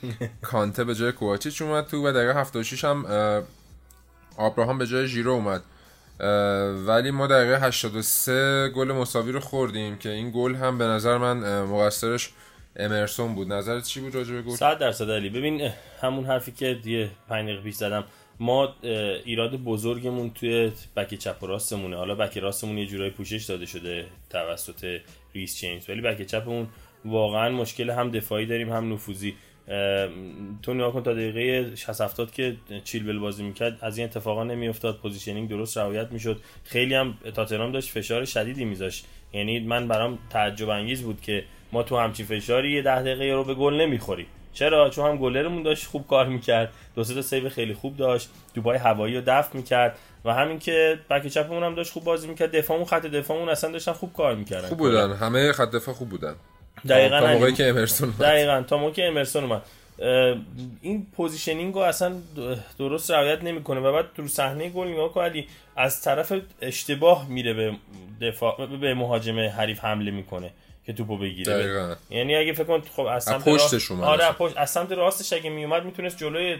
(laughs) کانته به جای کوواچیچ اومد تو و دقیقه 76 هم آبراهام به جای ژیرو اومد. ولی ما دقیقه 83 گل مساوی رو خوردیم که این گل هم به نظر من مقصرش امرسون بود. نظرت چی بود راجع به گل؟ 100 درصد علی ببین همون حرفی که دیگه 5 دقیقه پیش زدم. ما ایراد بزرگمون توی بک چپ و راستمونه. حالا بک راستمون یه جورایی پوشش داده شده توسط ریس جیمز ولی بک چپمون واقعا مشکل هم دفاعی داریم هم نفوذی. تو نگاه کن تا دقیقه 60 70 که چیلول بازی می‌کرد از این اتفاقا نمیافتاد. positioning درست رعایت می‌شد. خیلی هم تاتنهام داشت فشار شدیدی میذاشت. یعنی من برام تعجب انگیز بود که ما تو همچین فشاری یه ده دقیقه رو به گل نمی‌خوریم. چرا؟ چون هم گلرمون داشت خوب کار می‌کرد. دو سه تا save خیلی خوب داشت. توپای هوایی رو دفع می‌کرد. و همین که بک چپمون هم داشت خوب بازی می‌کرد. دفاعمون خط دفاعمون اصلا داشتن خوب کار می‌کردن. خوب بودن. همه خط دفاع خوب بودن. دقیقاً تا موقعی که امرسون اومد. دقیقاً. تا موقعی که امرسون اومد. این positioning رو اصلا درست رعایت نمی‌کنه. و بعد تو صحنه گل نگاه کن علی از طرف اشتباه میره به دفاع به مهاجم حریف حمله می‌کنه. که توپو بگیره. دقیقاً. یعنی اگه فکر کن خب از سمت پشتش راست اومد. آره پشت از سمت راستش اگه میومد می‌تونست جلوی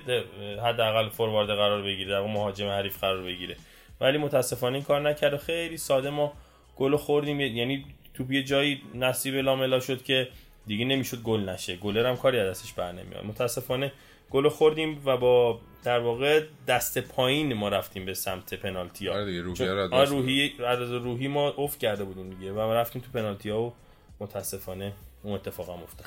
حداقل فوروارد قرار بگیره در مهاجم حریف قرار بگیره. ولی متاسفانه این کار نکرد و خیلی ساده ما گل خوردیم. یعنی توپ یه جایی نصیب لاملا شد که دیگه نمی‌شد گل نشه. گلر هم کاری از دستش بر نمیاد. متاسفانه گل خوردیم و با در واقع دست پایین ما رفتیم به سمت پنالتی آره دیگه، از آره دست روحی عدد روحی ما افت کرده بودیم دیگه و ما رفتیم تو پنالتی ها و متاسفانه اون اتفاق هم افتاد.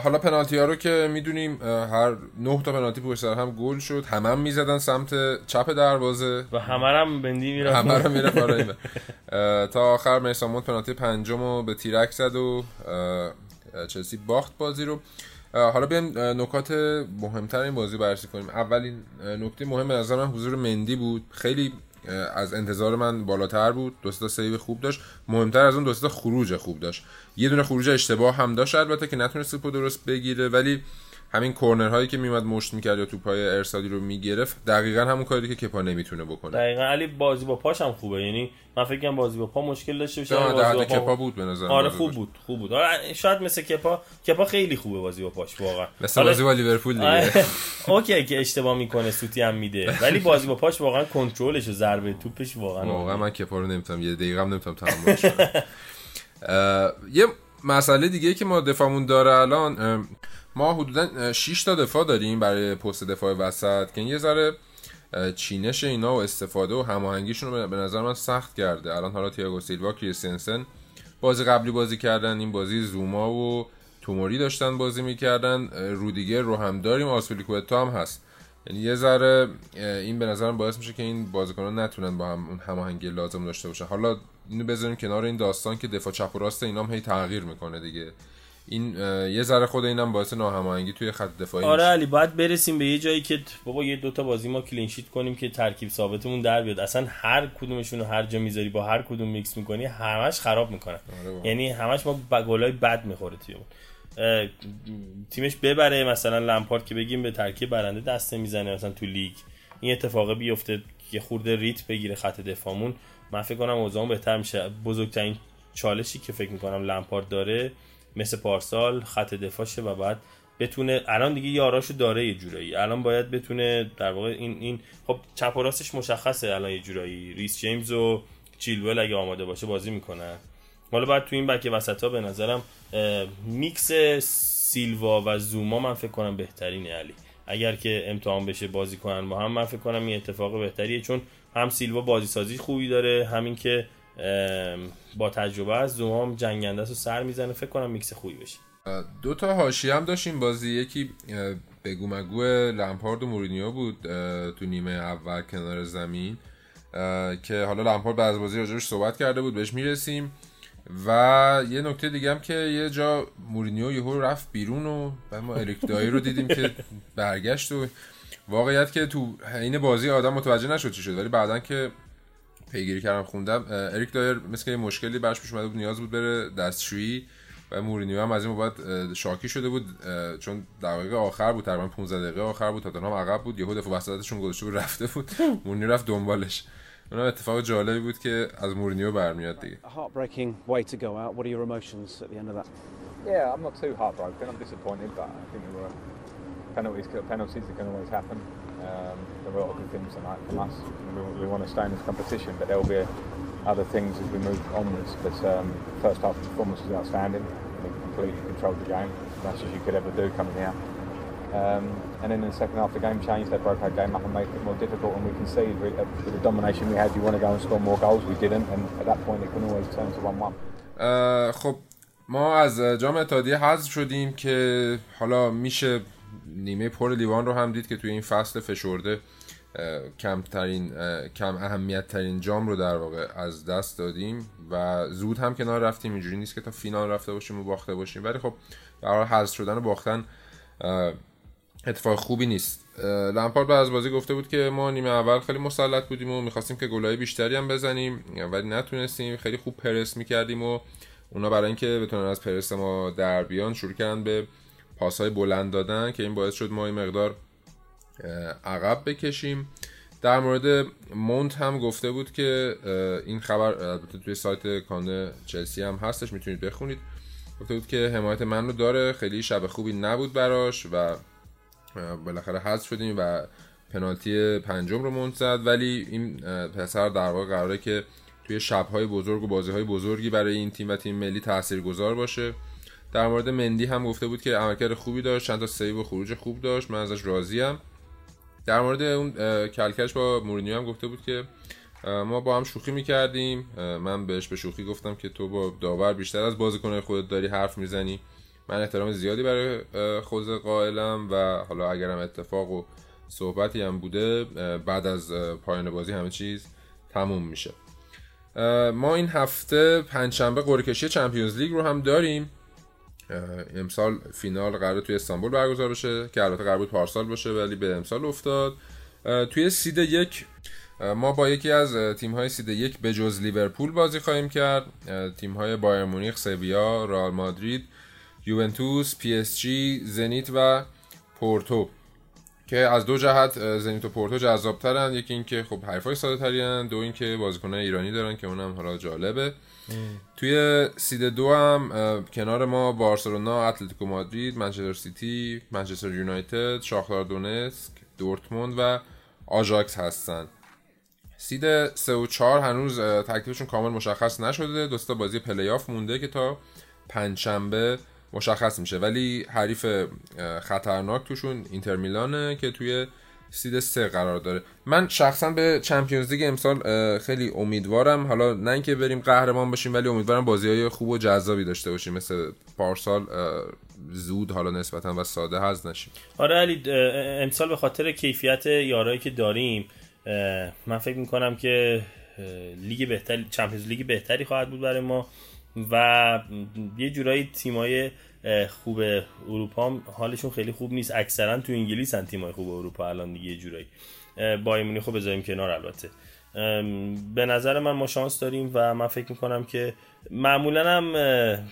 حالا پنالتی ها رو که می‌دونیم هر نه تا پنالتی پشت سر هم گل شد. همه هم می‌زدن سمت چپ دروازه. و همه هم بندی می‌رفت. همه رو میره (laughs) اه، تا آخر میسامون پنالتی پنجم رو به تیرک زد و چلسی باخت بازی رو. حالا بیایم نکات مهمتر این بازی بررسی کنیم. اولین نکته مهم به نظر من حضور مندی بود. خیلی از انتظار من بالاتر بود. دو تا سیو خوب داشت. مهمتر از اون دو تا خروج خوب داشت. یه دونه خروج اشتباه هم داشت البته که نتونست توپو درست بگیره ولی همین کورنر هایی که میومد مشت می‌کرد یا توپای ارسالی رو می‌گرفت دقیقا همون کاری که کپا نمی‌تونه بکنه. دقیقا. علی بازی با پاش هم خوبه. یعنی من فکر کنم بازی با پا مشکل داشته باشه. بازی با پا- کپا بود به نظر آره. خوب بود خوب بود. آره شاید مثل کپا کپا خیلی خوبه بازی با پاش واقعا. مثل بازی با لیورپول دیگه. آره، (laughs) اوکی که اشتباه می‌کنه سوتی هم میده. ولی بازی با پاش واقعا کنترلش و ضربه توپش واقعا واقعا من کپا رو نمی‌تونم یه دقیقه هم نمی‌تونم تحملش کنم (laughs) یه مسئله دیگه که ما دفاعمون داره الان ما حدودا 6 تا دفاع داریم برای پست دفاع وسط که یه ذره چینش اینا و استفاده و هماهنگیشون رو به- نظر من سخت کرده. الان حالا تییاگو سیلوا کریستنسن بازی قبلی بازی کردن این بازی زوما و توموری داشتن بازی می‌کردن. رودیگر رو هم داریم آسپلیکوتا هم هست. یعنی یه ذره این به نظرم باعث میشه که این بازیکنان نتونن با هم اون هماهنگی لازم داشته باشن. حالا اینو بذاریم کنار این داستان که دفاع چپ و راست اینا هم هی تغییر می‌کنه دیگه. این یه ذره خود اینم باعث ناهماهنگی توی خط دفاعی آره علی باید برسیم به یه جایی که بابا یه دوتا بازی ما کلین شیت کنیم که ترکیب ثابتمون در بیاد. اصلا هر کدومشون رو هر جا می‌ذاری با هر کدوم میکس می‌کنی همش خراب می‌کنن آره. یعنی همش ما با گلای بد می‌خوره تیمون اه، تیمش ببره مثلا لمپارد که بگیم به ترکیب برنده دست نمی‌زنه مثلا تو لیگ. این اتفاق بیفته که خورده ریتم بگیره خط دفاعمون. من فکر کنم اوضاعمون بهتر میشه. بزرگترین چالشی که فکر می‌کنم لمپارد داره مثل پارسال خط دفاعشه و بعد بتونه الان دیگه یاراشو داره یه جورایی. الان باید بتونه در واقع این این خب چپ و راستش مشخصه الان یه جورایی. ریس جیمز و چیلول اگه آماده باشه بازی می‌کنن. حالا بعد تو این بک وسط به نظرم میکس سیلوا و زوما من فکر کنم بهترینه علی. اگر که امتحان بشه بازی کنن با هم من فکر کنم این اتفاق بهتریه چون هم سیلوا بازی سازی خوبی داره همین که با تجربه است زومام جنگنده است و سر می‌زنه. فکر کنم میکس خوبی بشه. دو تا حاشیه هم داشتیم. بازی یکی بگو مگو لمپارد و مورینیو بود تو نیمه اول کنار زمین که حالا لمپارد بعد از بازی راجبش صحبت کرده بود بهش می‌رسیم. و یه نکته دیگه هم که یه جا مورینیو یهو رفت بیرون و بعد ما اریک رو دیدیم که برگشت و واقعیت که تو این بازی آدم متوجه نشد چی شد. ولی بعدا که پیگیری کردم خوندم. اریک دایر مثل یه مشکلی برش پیش اومده بود نیاز بود بره دستشویی و مورینیو هم از این بابت شاکی شده بود. چون دقایق آخر بود تقریبا 15 دقیقه آخر بود. تاتنهام عقب بود. یهو دفعه وسطشون گذاشته بود رفته بود. (laughs) مورینیو رفت دنبالش. اونم اتفاق جالبی بود که از مورینیو برمیاد دیگه. Heartbreaking way to go out. What are your emotions at the end of that? Yeah I'm not too heartbroken. I'm disappointed but I think there were penalties penalties that can always happen. um, there were a lot of good things tonight from us we, we want to stay in this competition but there will be other things as we move onwards but um, first half performance was outstanding we completely controlled the game as much as you could ever do coming out Um, and then in the second half, the game changed. They broke our game up and made it more difficult. And we conceded with, uh, with the domination we had. You want to go and score more goals. We didn't. And at that point, it can always turn to 1-1. خب ما از جام اتحادیه حذف شدیم که حالا میشه نیمه پر لیوان رو هم دید که توی این فصل فشرده کمترین کم اهمیت ترین جام رو در واقع از دست دادیم و زود هم کنار رفتیم. اینجوری نیست که تا فینال رفته باشیم و باخته باشیم. ولی خب برای حذف شدن و باختن اتفاق خوبی نیست. لمپارد بعد از بازی گفته بود که ما نیمه اول خیلی مسلط بودیم و می‌خواستیم که گلای بیشتری هم بزنیم ولی نتونستیم. خیلی خوب پرس می‌کردیم و اونا برای اینکه بتونن از پرس ما در بیان شروع کردن به پاسهای بلند دادن که این باعث شد ما این مقدار عقب بکشیم. در مورد مونت هم گفته بود که این خبر البته توی سایت کانه چلسی هم هستش می‌تونید بخونید. گفته بود که حمایت من رو داره خیلی شب خوبی نبود براش و بالاخره حذف شدیم و پنالتی پنجم رو منت زد. ولی این پسر در واقع قراره که توی شبهای بزرگ و بازیهای بزرگی برای این تیم و تیم ملی تاثیرگذار باشه. در مورد مندی هم گفته بود که عملکرد خوبی داشت چند تا سیو و خروج خوب داشت. من ازش راضیم در مورد اون کلکش با مورینیو هم گفته بود که ما با هم شوخی می‌کردیم. من بهش به شوخی گفتم که تو با داور بیشتر از بازیکن خودت داری حرف می‌زنی. من احترام زیادی برای خود قائلم و حالا اگرم اتفاق و صحبتی هم بوده بعد از پایان بازی همه چیز تموم میشه. ما این هفته پنجشنبه قرعه کشی چمپیونز لیگ رو هم داریم. امسال فینال قرار توی استانبول برگزار بشه که البته قرار بود پارسال باشه ولی به امسال افتاد. توی seed یک ما با یکی از تیم های seed یک به جز لیورپول بازی خواهیم کرد. تیم های بایر مونیخ، سویا، رئال مادرید، یوونتوس، پی اس جی، زنیت و پورتو. که از دو جهت زنیت و پورتو جذابترن. یکی اینکه خب حریفای ساده ترین دو اینکه بازیکنان ایرانی دارن که اونم حالا جالبه. توی seed دو هم کنار ما بارسلونا، اتلتیکو مادرید، منچستر سیتی، منچستر یونایتد، شاختار دونتسک، دورتموند و آژاکس هستن. seed 3 و 4 هنوز تکلیفشون کامل مشخص نشده. دو سه تا بازی پلیاف مونده که تا پنجشنبه مشخص میشه. ولی حریف خطرناک توشون اینتر میلانه که توی seed سه قرار داره. من شخصا به Champions League امسال خیلی امیدوارم. حالا نه اینکه بریم قهرمان باشیم ولی امیدوارم بازی های خوب و جذابی داشته باشیم. مثل پارسال زود حالا نسبتا و ساده هز نشیم. آره علی امسال به خاطر کیفیت یارایی که داریم من فکر می‌کنم که لیگ بهتری چمپیونز لیگ بهتری خواهد بود برای ما و یه جورایی تیمای خوب اروپا حالشون خیلی خوب نیست. اکثرا تو انگلیس هن تیمای خوب اروپا الان دیگه جورایی. بایمونی خوب بذاریم کنار البته. به نظر من ما شانس داریم و من فکر می‌کنم که معمولا هم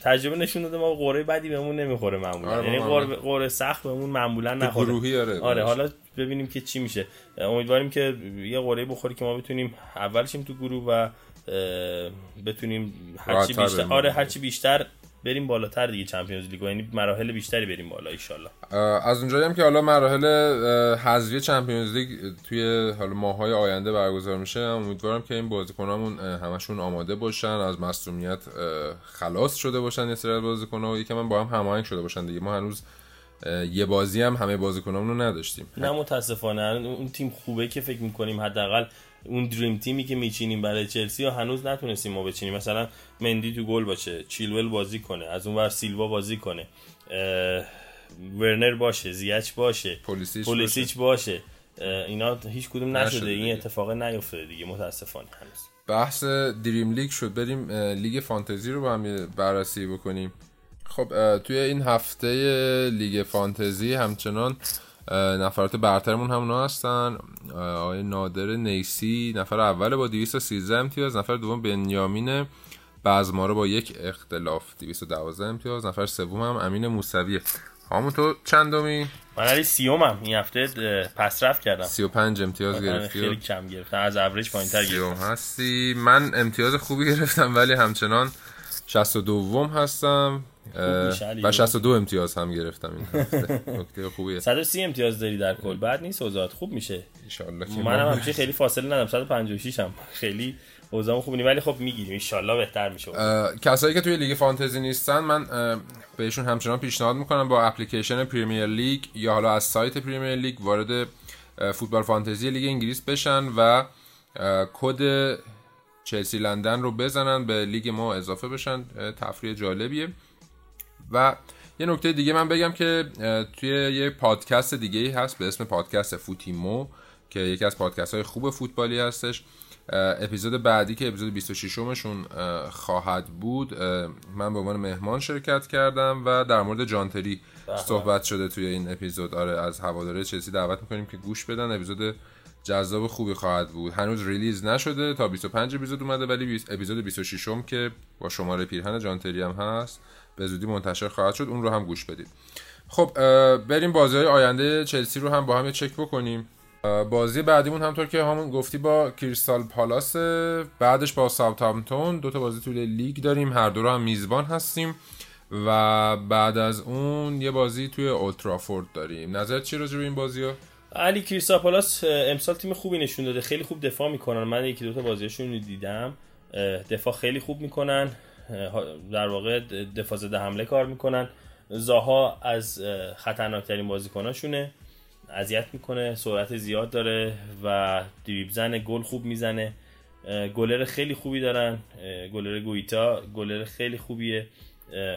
تجربه نشون داده ما قوره بدی بهمون نمی‌خوره معمولا. آره یعنی قوره سخت بهمون معمولا نخوره. گروهی آره آره حالا ببینیم که چی میشه. امیدواریم که یه قوره بخوره که ما بتونیم اول شیم تو گروه و بتونیم هرچی بیشتر آره هرچی بیشتر بریم بالاتر دیگه چمپیونز لیگ یعنی مراحل بیشتری بریم بالا ان از اونجایی هم که حالا مراحل حذفی چمپیونز لیگ توی حالا ماهای آینده برگزار میشه امیدوارم که این بازیکنامون همشون آماده باشن از مصونیت خلاص شده باشن یه سری از بازیکن‌ها. و یکم با هم هماهنگ شده باشن دیگه. ما هنوز یه بازی هم همه بازیکنامون رو نداشتیم. نه متاسفانه. اون تیم خوبه که فکر می‌کنیم حداقل اون دریم تیمی که میچینیم برای چلسی و هنوز نتونستیم ما بچینیم. مثلا مندی تو گل باشه چیلول بازی کنه از اون ور سیلوا بازی کنه. ورنر باشه زیچ باشه پولیسیچ, پولیسیچ باشه, اینا هیچ کدوم نشده, این اتفاق نیفتاده دیگه متاسفانه هنوز. بحث دریم لیگ شد بریم لیگ فانتزی رو با هم بررسی بکنیم. خب توی این هفته لیگ فانتزی همچنان نفرات برترمون هم هستن. آقای نادر نیسی نفر اول با 213 امتیاز نفر دوم بنیامین بزماره با یک اختلاف 212 امتیاز نفر سوم هم امین موسویه همون تو چندمی؟ من علی سیومم این هفته پس رفت کردم. 35 امتیاز گرفتی. خیلی کم گرفتم. از اوریج پایین تر گرفتم. هستی. من امتیاز خوبی (laughs) گرفتم ولی همچنان 62 هستم. و 62 امتیاز هم گرفتم این هفته. (laughs) نکته خوبیه. 130 امتیاز داری در کل. بعد نیست اوضاعت. خوب میشه. ان منم همچین خیلی فاصله ندارم. 156 هم. خیلی اوضاعم خوب ولی خب می‌گیریم. ان بهتر میشه. کسایی که توی لیگ فانتزی نیستن من بهشون همچنان پیشنهاد می‌کنم با اپلیکیشن Premier League یا حالا از سایت Premier League وارد فوتبال فانتزی لیگ انگلیس بشن و کد چلسی لندن رو بزنن به لیگ ما اضافه بشن. تفریح جالبیه. و یه نکته دیگه من بگم که توی یه پادکست دیگه هست به اسم پادکست فوتیمو که یکی از پادکست های خوب فوتبالی هستش. اپیزود بعدی که اپیزود 26 مشون خواهد بود من به عنوان مهمان شرکت کردم و در مورد جانتری صحبت شده توی این اپیزود. آره از هواداره چلسی دعوت می‌کنیم که گوش بدن. اپیزود جذاب خوبی خواهد بود. هنوز ریلیز نشده تا 25 اپیزود اومده ولی اپیزود 26 م که با شماره پیرهن جانتری هم هست. به زودی منتشر خواهد شد اون رو هم گوش بدید. خب بریم بازی آینده چلسی رو هم با هم چک بکنیم. بازی بعدیمون همطور که همون گفتی با کریستال پالاس بعدش با ساوثهامپتون دو تا بازی توی لیگ داریم هر دو رو هم میزبان هستیم و بعد از اون یه بازی توی اولترافورد داریم. نظرت چی راجع به این بازی ها؟ علی کریستال پالاس امسال تیم خوبی نشون داده خیلی خوب دفاع می‌کنن. من یکی دو تا بازیشون رو دیدم دفاع خیلی خوب می‌کنن. در واقع دفاع زده حمله کار می‌کنن. زاها از خطرناکترین بازیکناشونه. اذیت می‌کنه سرعت زیاد داره و دریب زن گل خوب می‌زنه. گلر خیلی خوبی دارن. گلر گویتا گلر خیلی خوبیه.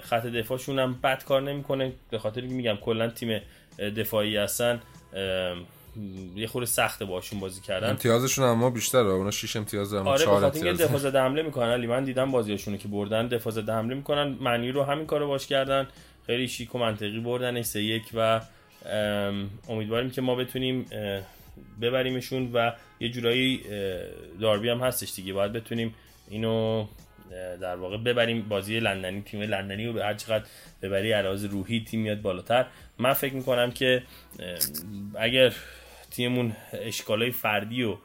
خط دفاعشون هم بد کار نمی‌کنه. به خاطر میگم کلا تیم دفاعی هستن. یه خورده سخته باشون بازی کردن. امتیازشون اما بیشتره. اونا 6 امتیاز آره 4 امتیاز دفاع زده (laughs) حمله می‌کنن. علی من دیدم بازیاشونو که بردن دفاع زده حمله می‌کنن. معنی رو همین کارو باش کردن. خیلی شیک و منطقی بردن 3 1 و امیدواریم که ما بتونیم ببریمشون و یه جورایی داربی هم هستش دیگه. باید بتونیم اینو در واقع ببریم بازی لندنی تیم لندنی رو به هر چقدر ببری علاوه روحی تیم میاد بالاتر. من فکر می‌کنم که اگر تیممون اشکالای فردی و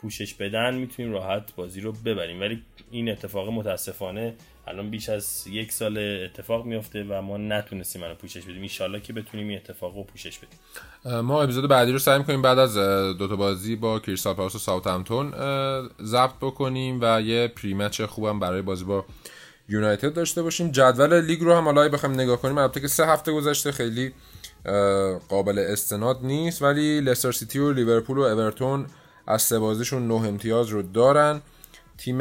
پوشش بدن می‌تونیم راحت بازی رو ببریم. ولی این اتفاق متاسفانه الان بیش از یک سال اتفاق میفته و ما نتونستیم اونو پوشش بدیم. ان که بتونیم این اتفاق رو پوشش بدیم. ما اپیزود بعدی رو سعی می‌کنیم بعد از دو تا بازی با کریستال پالاس و ساوثهمپتون ضبط بکنیم و یه pre-match خوبم برای بازی با یونایتد داشته باشیم. جدول لیگ رو هم حالا بخوایم نگاه کنیم البته که سه هفته گذشته خیلی قابل استناد نیست ولی لستر سیتی و لیورپول و اورتون از سه بازیشون نه امتیاز رو دارن. تیم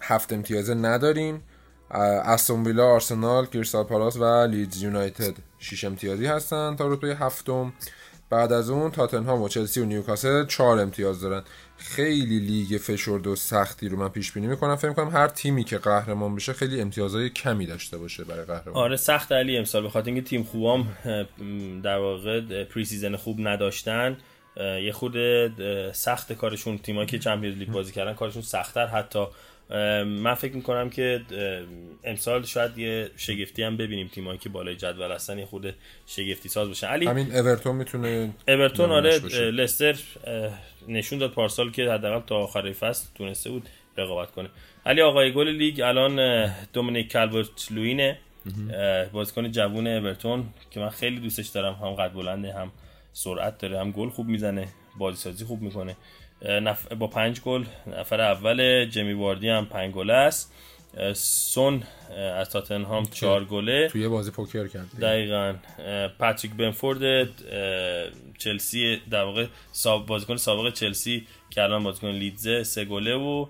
هفت امتیازه نداریم. استون ویلا آرسنال کریستال پالاس و لیدز یونایتد 6 امتیازی هستن تا رتبه هفتم. بعد از اون تاتنهام و چلسی و نیوکاسل 4 امتیاز دارن. خیلی لیگ فشرده و سختی رو من پیش بینی می‌کنم. فکر کنم هر تیمی که قهرمان بشه خیلی امتیازهای کمی داشته باشه برای قهرمان. آره سخت علی امسال. به خاطر اینکه تیم خوبام در واقع pre-season خوب نداشتن. یه خورده سخت کارشون تیمایی که Champions League بازی کردن کارشون سختتر. حتی من فکر می‌کنم که امسال شاید یه شگفتی هم ببینیم تیمایی که بالای جدول هستن یه خورده شگفتی ساز باشن علی همین اورتون می‌تونه اورتون آره لستر نشون داد پارسال که حداقل تا آخر فصل تونسته بود رقابت کنه. علی آقای گل لیگ الان دومینیک کالورت لوینه. بازیکن جوون اورتون که من خیلی دوستش دارم هم قد بلنده هم سرعت داره هم گل خوب می‌زنه بازی سازی خوب می‌کنه. با پنج گل نفر اول جمی واردی هم پنج گل است. سون از تاتنهام چهار گله. توی بازی پوکر کرد. دقیقا. پاتریک بنفورد چلسی در واقع بازیکن سابق چلسی که الان بازیکن لیدزه سه گله و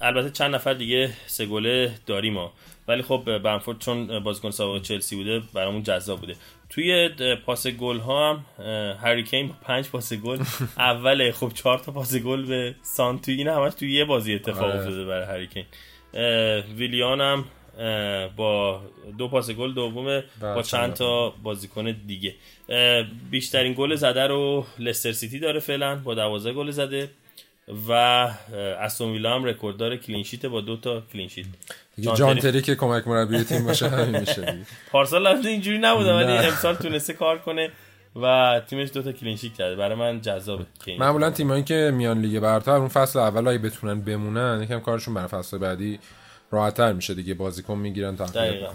البته چند نفر دیگه سه گله داریم ما. ولی خب بنفورد چون بازیکن سابق چلسی بوده برامون جذاب بوده. توی پاس گل ها هم هریکین با پنج پاس گل. (laughs) اوله خب چهار تا پاس گل به سانتو این همش توی یه بازی اتفاق آره. افتاده برای هریکین ویلیان هم با دو پاس گل دومه با چند تا بازیکن دیگه. بیشترین گل زده رو لستر سیتی داره فعلا با 12 گل زده. و استون ویلا هم رکورددار clean sheet با دو تا clean sheet دیگه جان تری که کمک مربی تیم باشه همین میشه (laughs) پارسال البته اینجوری نبوده ولی. امسال تونسته کار کنه و تیمش دو تا clean sheet کرده. برای من جذابه که این معمولا تیمایی که میان لیگ برتر اون فصل اول اگه بتونن بمونن یکم کارشون برای فصل بعدی راحتتر میشه دیگه. بازیکن می‌گیرن تقریبا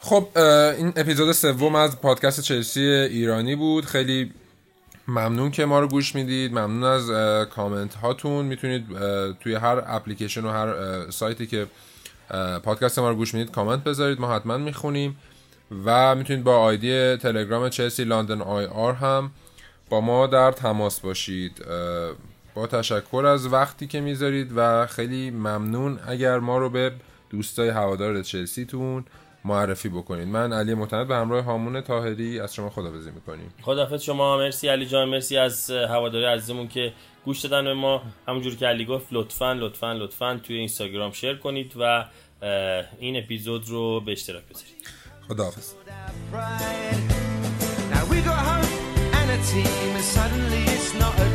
خب این اپیزود سوم از پادکست چلسی ایرانی بود. خیلی ممنون که ما رو گوش می‌دید. ممنون از کامنت هاتون. می‌تونید توی هر اپلیکیشن و هر سایتی که پادکست ما رو گوش می‌دید کامنت بذارید. ما حتما می‌خونیم. و می‌تونید با آیدی تلگرام چلسی لندن آی آر هم با ما در تماس باشید. با تشکر از وقتی که می‌ذارید و خیلی ممنون اگر ما رو به دوستای هوادار چلسیتون معرفی بکنید من علی متند به همراه هامون تاهری از شما خداحافظی می‌کنیم. خدافظ شما. مرسی علی جان مرسی از هواداری عزیزمون که گوش دادن به ما. همونجور که علی گفت لطفا لطفا لطفا توی اینستاگرام شیر کنید و این اپیزود رو به اشتراک بذارید. خداحافظ. Now we got home and a team, and suddenly it's not a